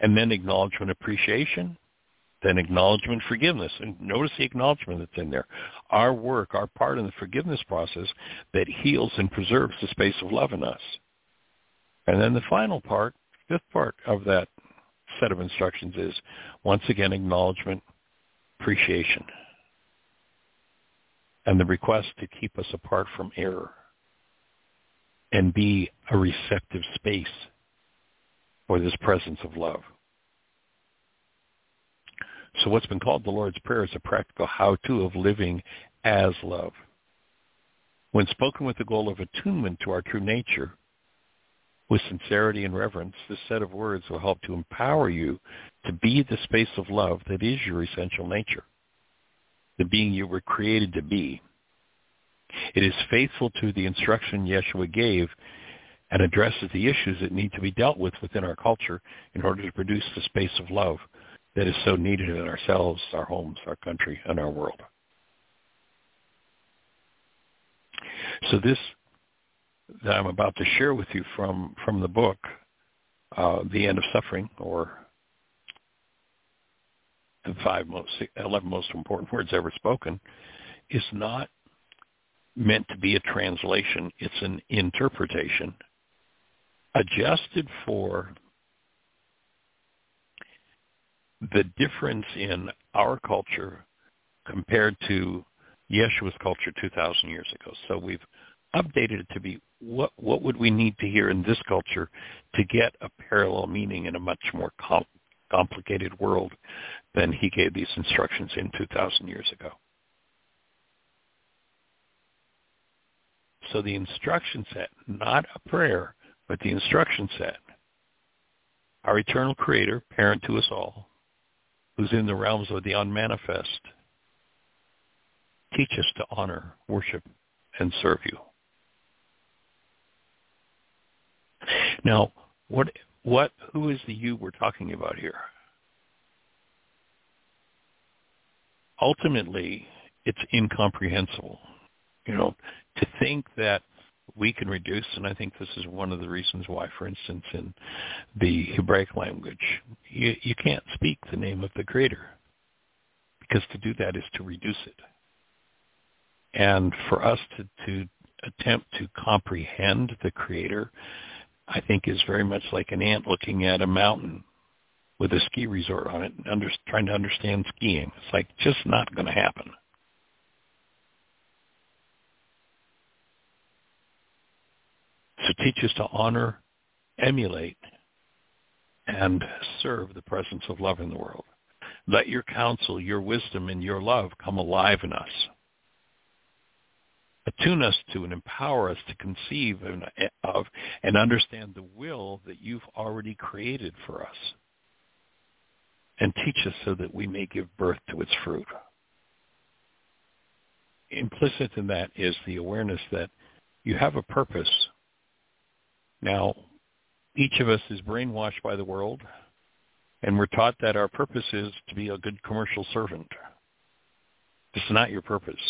and then acknowledgement appreciation, then acknowledgement forgiveness. And notice the acknowledgement that's in there. Our work, our part in the forgiveness process that heals and preserves the space of love in us. And then the final part, fifth part of that set of instructions is, once again, acknowledgement, appreciation, and the request to keep us apart from error and be a receptive space for this presence of love. So what's been called the Lord's Prayer is a practical how-to of living as love. When spoken with the goal of attunement to our true nature, with sincerity and reverence, this set of words will help to empower you to be the space of love that is your essential nature, the being you were created to be. It is faithful to the instruction Yeshua gave and addresses the issues that need to be dealt with within our culture in order to produce the space of love that is so needed in ourselves, our homes, our country, and our world. So this that I'm about to share with you from, from the book, uh, The End of Suffering, or the five most, 11 most important words ever spoken, is not meant to be a translation. It's an interpretation adjusted for the difference in our culture compared to Yeshua's culture 2,000 years ago. So we've updated it to be what what would we need to hear in this culture to get a parallel meaning in a much more com- complicated world than he gave these instructions in 2,000 years ago. So the instruction set, not a prayer, but the instruction set, our eternal creator, parent to us all, who's in the realms of the unmanifest, Teach us to honor, worship, and serve you. Now, what, what, who is the you we're talking about here? Ultimately, it's incomprehensible. You know, to think that we can reduce, and I think this is one of the reasons why, for instance, in the Hebraic language, you, you can't speak the name of the Creator, because to do that is to reduce it. And for us to, to attempt to comprehend the Creator, I think is very much like an ant looking at a mountain with a ski resort on it and under, trying to understand skiing. It's like just not going to happen. So teach us to honor, emulate, and serve the presence of love in the world. Let your counsel, your wisdom, and your love come alive in us. Attune us to and empower us to conceive eh, of and understand the will that you've already created for us. And teach us so that we may give birth to its fruit. Implicit in that is the awareness that you have a purpose now, each of us is brainwashed by the world, and we're taught that our purpose is to be a good commercial servant. It's not your purpose.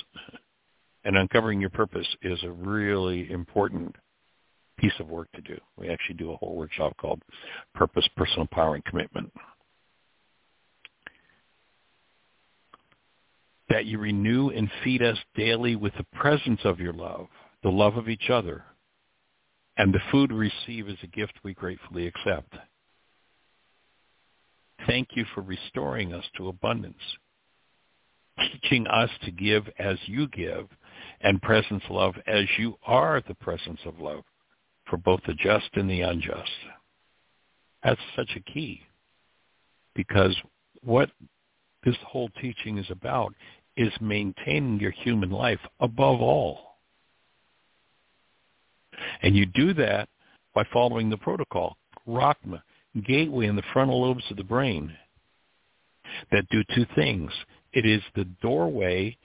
And uncovering your purpose is a really important piece of work to do. We actually do a whole workshop called Purpose, Personal Power, and Commitment. That you renew and feed us daily with the presence of your love, the love of each other, and the food we receive is a gift we gratefully accept. Thank you for restoring us to abundance, teaching us to give as you give and presence love as you are the presence of love for both the just and the unjust. That's such a key because what this whole teaching is about is maintaining your human life above all. And you do that by following the protocol, Rachma, gateway in the frontal lobes of the brain that do two things. It is the doorway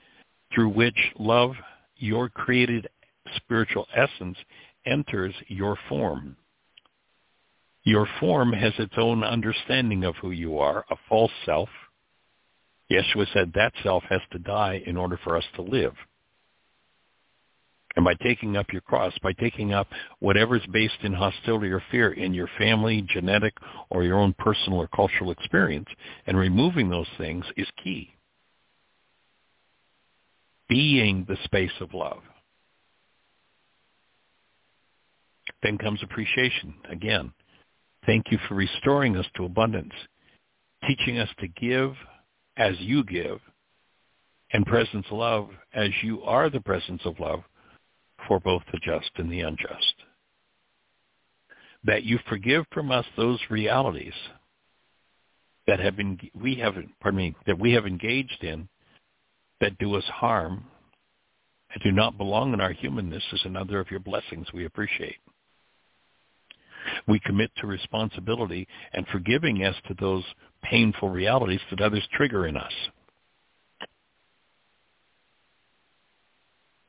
through which love, your created spiritual essence, enters your form. Your form has its own understanding of who you are, a false self. Yeshua said that self has to die in order for us to live. And by taking up your cross, by taking up whatever is based in hostility or fear in your family, genetic, or your own personal or cultural experience, and removing those things is key. Being the space of love. Then comes appreciation. Again, thank you for restoring us to abundance, teaching us to give as you give, and presence love as you are the presence of love for both the just and the unjust. That you forgive from us those realities that have been we have pardon me that we have engaged in that do us harm and do not belong in our humanness is another of your blessings we appreciate. We commit to responsibility and forgiving as to those painful realities that others trigger in us.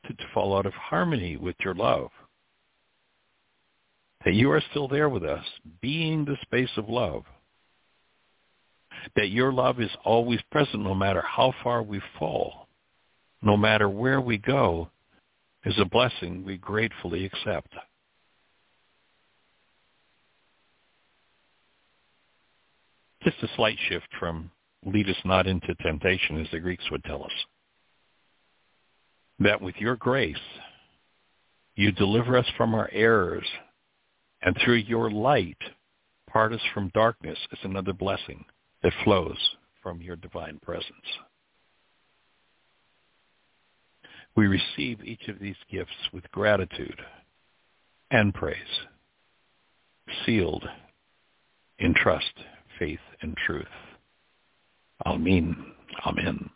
to, to fall out of harmony with your love. That you are still there with us, being the space of love. That your love is always present no matter how far we fall, no matter where we go, is a blessing we gratefully accept. Just a slight shift from lead us not into temptation, as the Greeks would tell us that with your grace, you deliver us from our errors, and through your light, part us from darkness is another blessing that flows from your divine presence. We receive each of these gifts with gratitude and praise, sealed in trust, faith, and truth. Amen. Amen.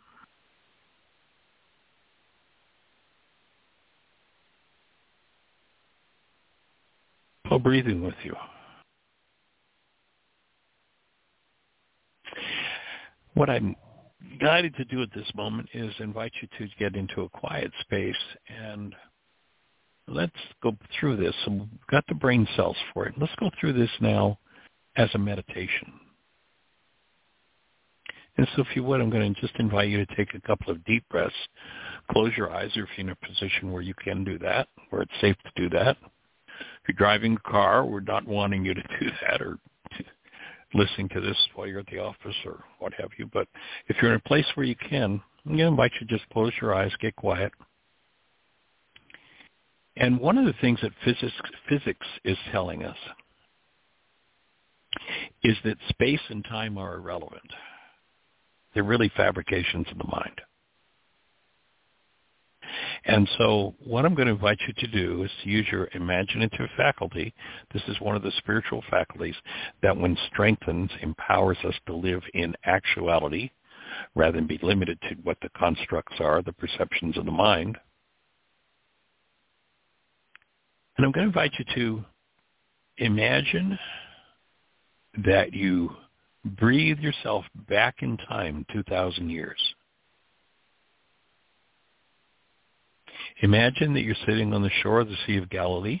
While breathing with you. What I'm guided to do at this moment is invite you to get into a quiet space and let's go through this. So we've got the brain cells for it. Let's go through this now as a meditation. And so if you would, I'm going to just invite you to take a couple of deep breaths. Close your eyes or if you're in a position where you can do that, where it's safe to do that. If you're driving a car, we're not wanting you to do that or listening to this while you're at the office or what have you. But if you're in a place where you can, I'm going to invite you to just close your eyes, get quiet. And one of the things that physics, physics is telling us is that space and time are irrelevant. They're really fabrications of the mind. And so what I'm going to invite you to do is to use your imaginative faculty. This is one of the spiritual faculties that when strengthened empowers us to live in actuality rather than be limited to what the constructs are, the perceptions of the mind. And I'm going to invite you to imagine that you breathe yourself back in time 2,000 years. Imagine that you're sitting on the shore of the Sea of Galilee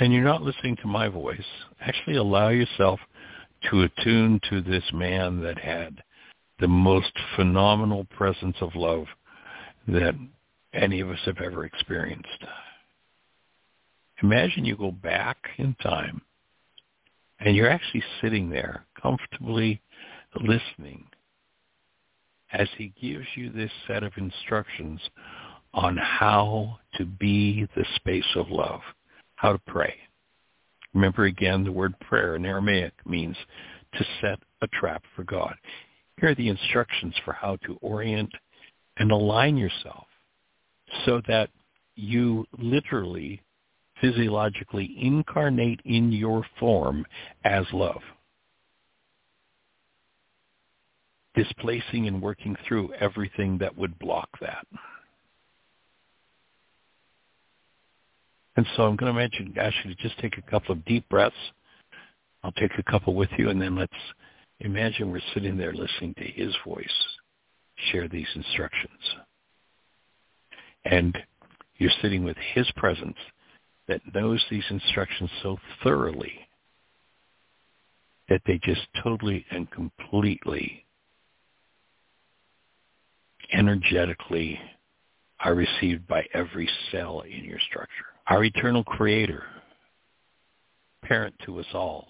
and you're not listening to my voice. Actually allow yourself to attune to this man that had the most phenomenal presence of love that any of us have ever experienced. Imagine you go back in time and you're actually sitting there comfortably listening as he gives you this set of instructions on how to be the space of love, how to pray. Remember again, the word prayer in Aramaic means to set a trap for God. Here are the instructions for how to orient and align yourself so that you literally physiologically incarnate in your form as love. Displacing and working through everything that would block that. And so I'm going to mention, ask you to just take a couple of deep breaths. I'll take a couple with you, and then let's imagine we're sitting there listening to his voice share these instructions. And you're sitting with his presence that knows these instructions so thoroughly that they just totally and completely energetically are received by every cell in your structure. Our eternal creator, parent to us all,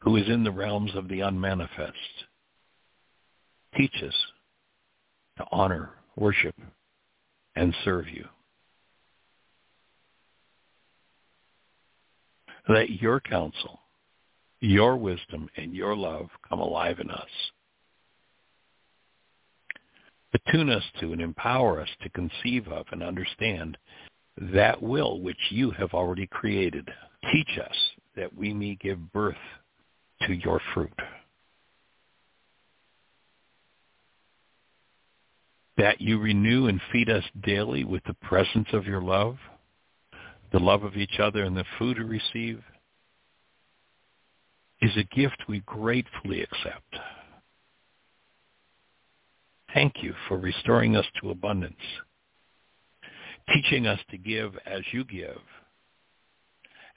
who is in the realms of the unmanifest, teach us to honor, worship, and serve you. Let your counsel, your wisdom, and your love come alive in us. Attune us to and empower us to conceive of and understand that will which you have already created. Teach us that we may give birth to your fruit. That you renew and feed us daily with the presence of your love the love of each other and the food we receive is a gift we gratefully accept. Thank you for restoring us to abundance, teaching us to give as you give,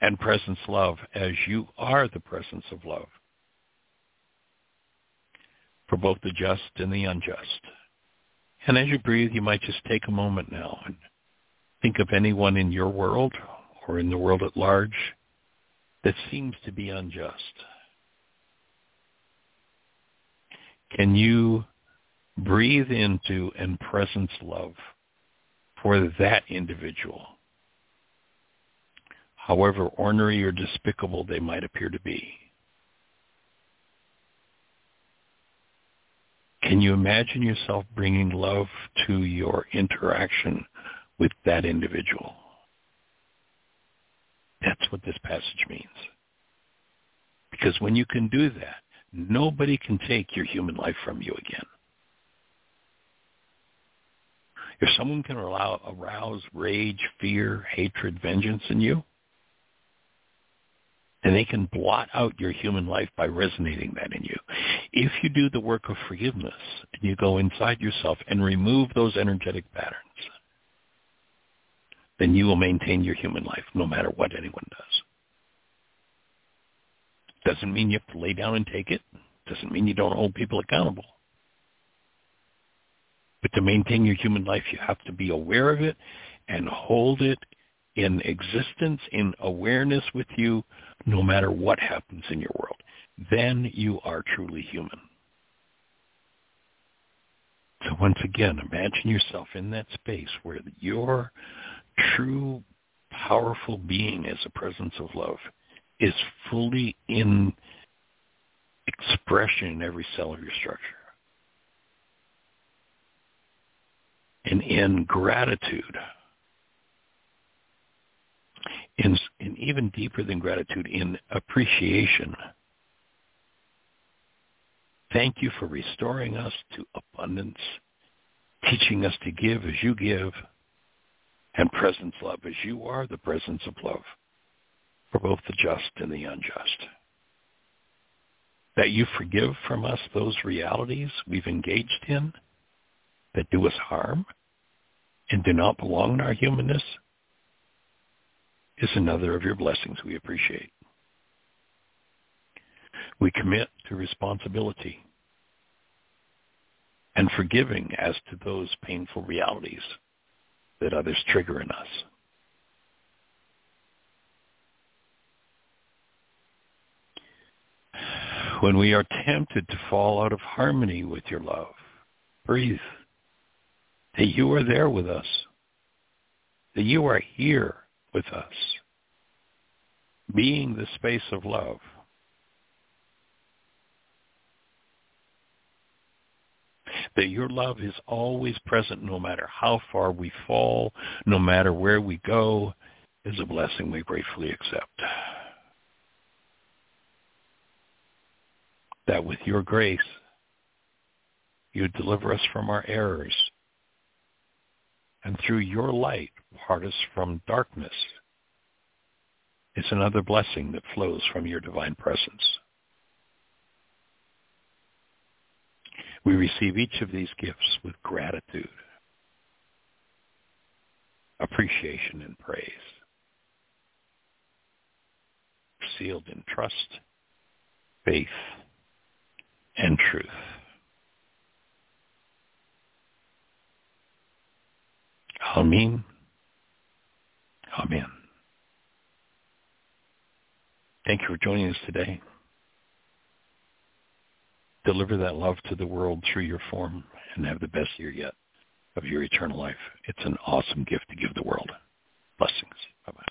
and presence love as you are the presence of love for both the just and the unjust. And as you breathe, you might just take a moment now and think of anyone in your world or in the world at large that seems to be unjust. Can you breathe into and presence love for that individual, however ornery or despicable they might appear to be? Can you imagine yourself bringing love to your interaction with that individual. That's what this passage means. Because when you can do that, nobody can take your human life from you again. If someone can allow, arouse rage, fear, hatred, vengeance in you, And they can blot out your human life by resonating that in you. If you do the work of forgiveness and you go inside yourself and remove those energetic patterns, then you will maintain your human life no matter what anyone does. Doesn't mean you have to lay down and take it. Doesn't mean you don't hold people accountable. But to maintain your human life, you have to be aware of it and hold it in existence, in awareness with you, no matter what happens in your world. Then you are truly human. So once again, imagine yourself in that space where your true powerful being as a presence of love is fully in expression in every cell of your structure. And in gratitude, in, in even deeper than gratitude, in appreciation. Thank you for restoring us to abundance, teaching us to give as you give, and presence love as you are the presence of love for both the just and the unjust. That you forgive from us those realities we've engaged in that do us harm and do not belong in our humanness is another of your blessings we appreciate. We commit to responsibility and forgiving as to those painful realities that others trigger in us. When we are tempted to fall out of harmony with your love, breathe. That you are there with us. That you are here with us. Being the space of love. that your love is always present no matter how far we fall, no matter where we go, is a blessing we gratefully accept. That with your grace, you deliver us from our errors, and through your light, part us from darkness. It's another blessing that flows from your divine presence. We receive each of these gifts with gratitude, appreciation, and praise, sealed in trust, faith, and truth. Amen. Amen. Thank you for joining us today deliver that love to the world through your form and have the best year yet of your eternal life. It's an awesome gift to give the world. Blessings. Bye-bye.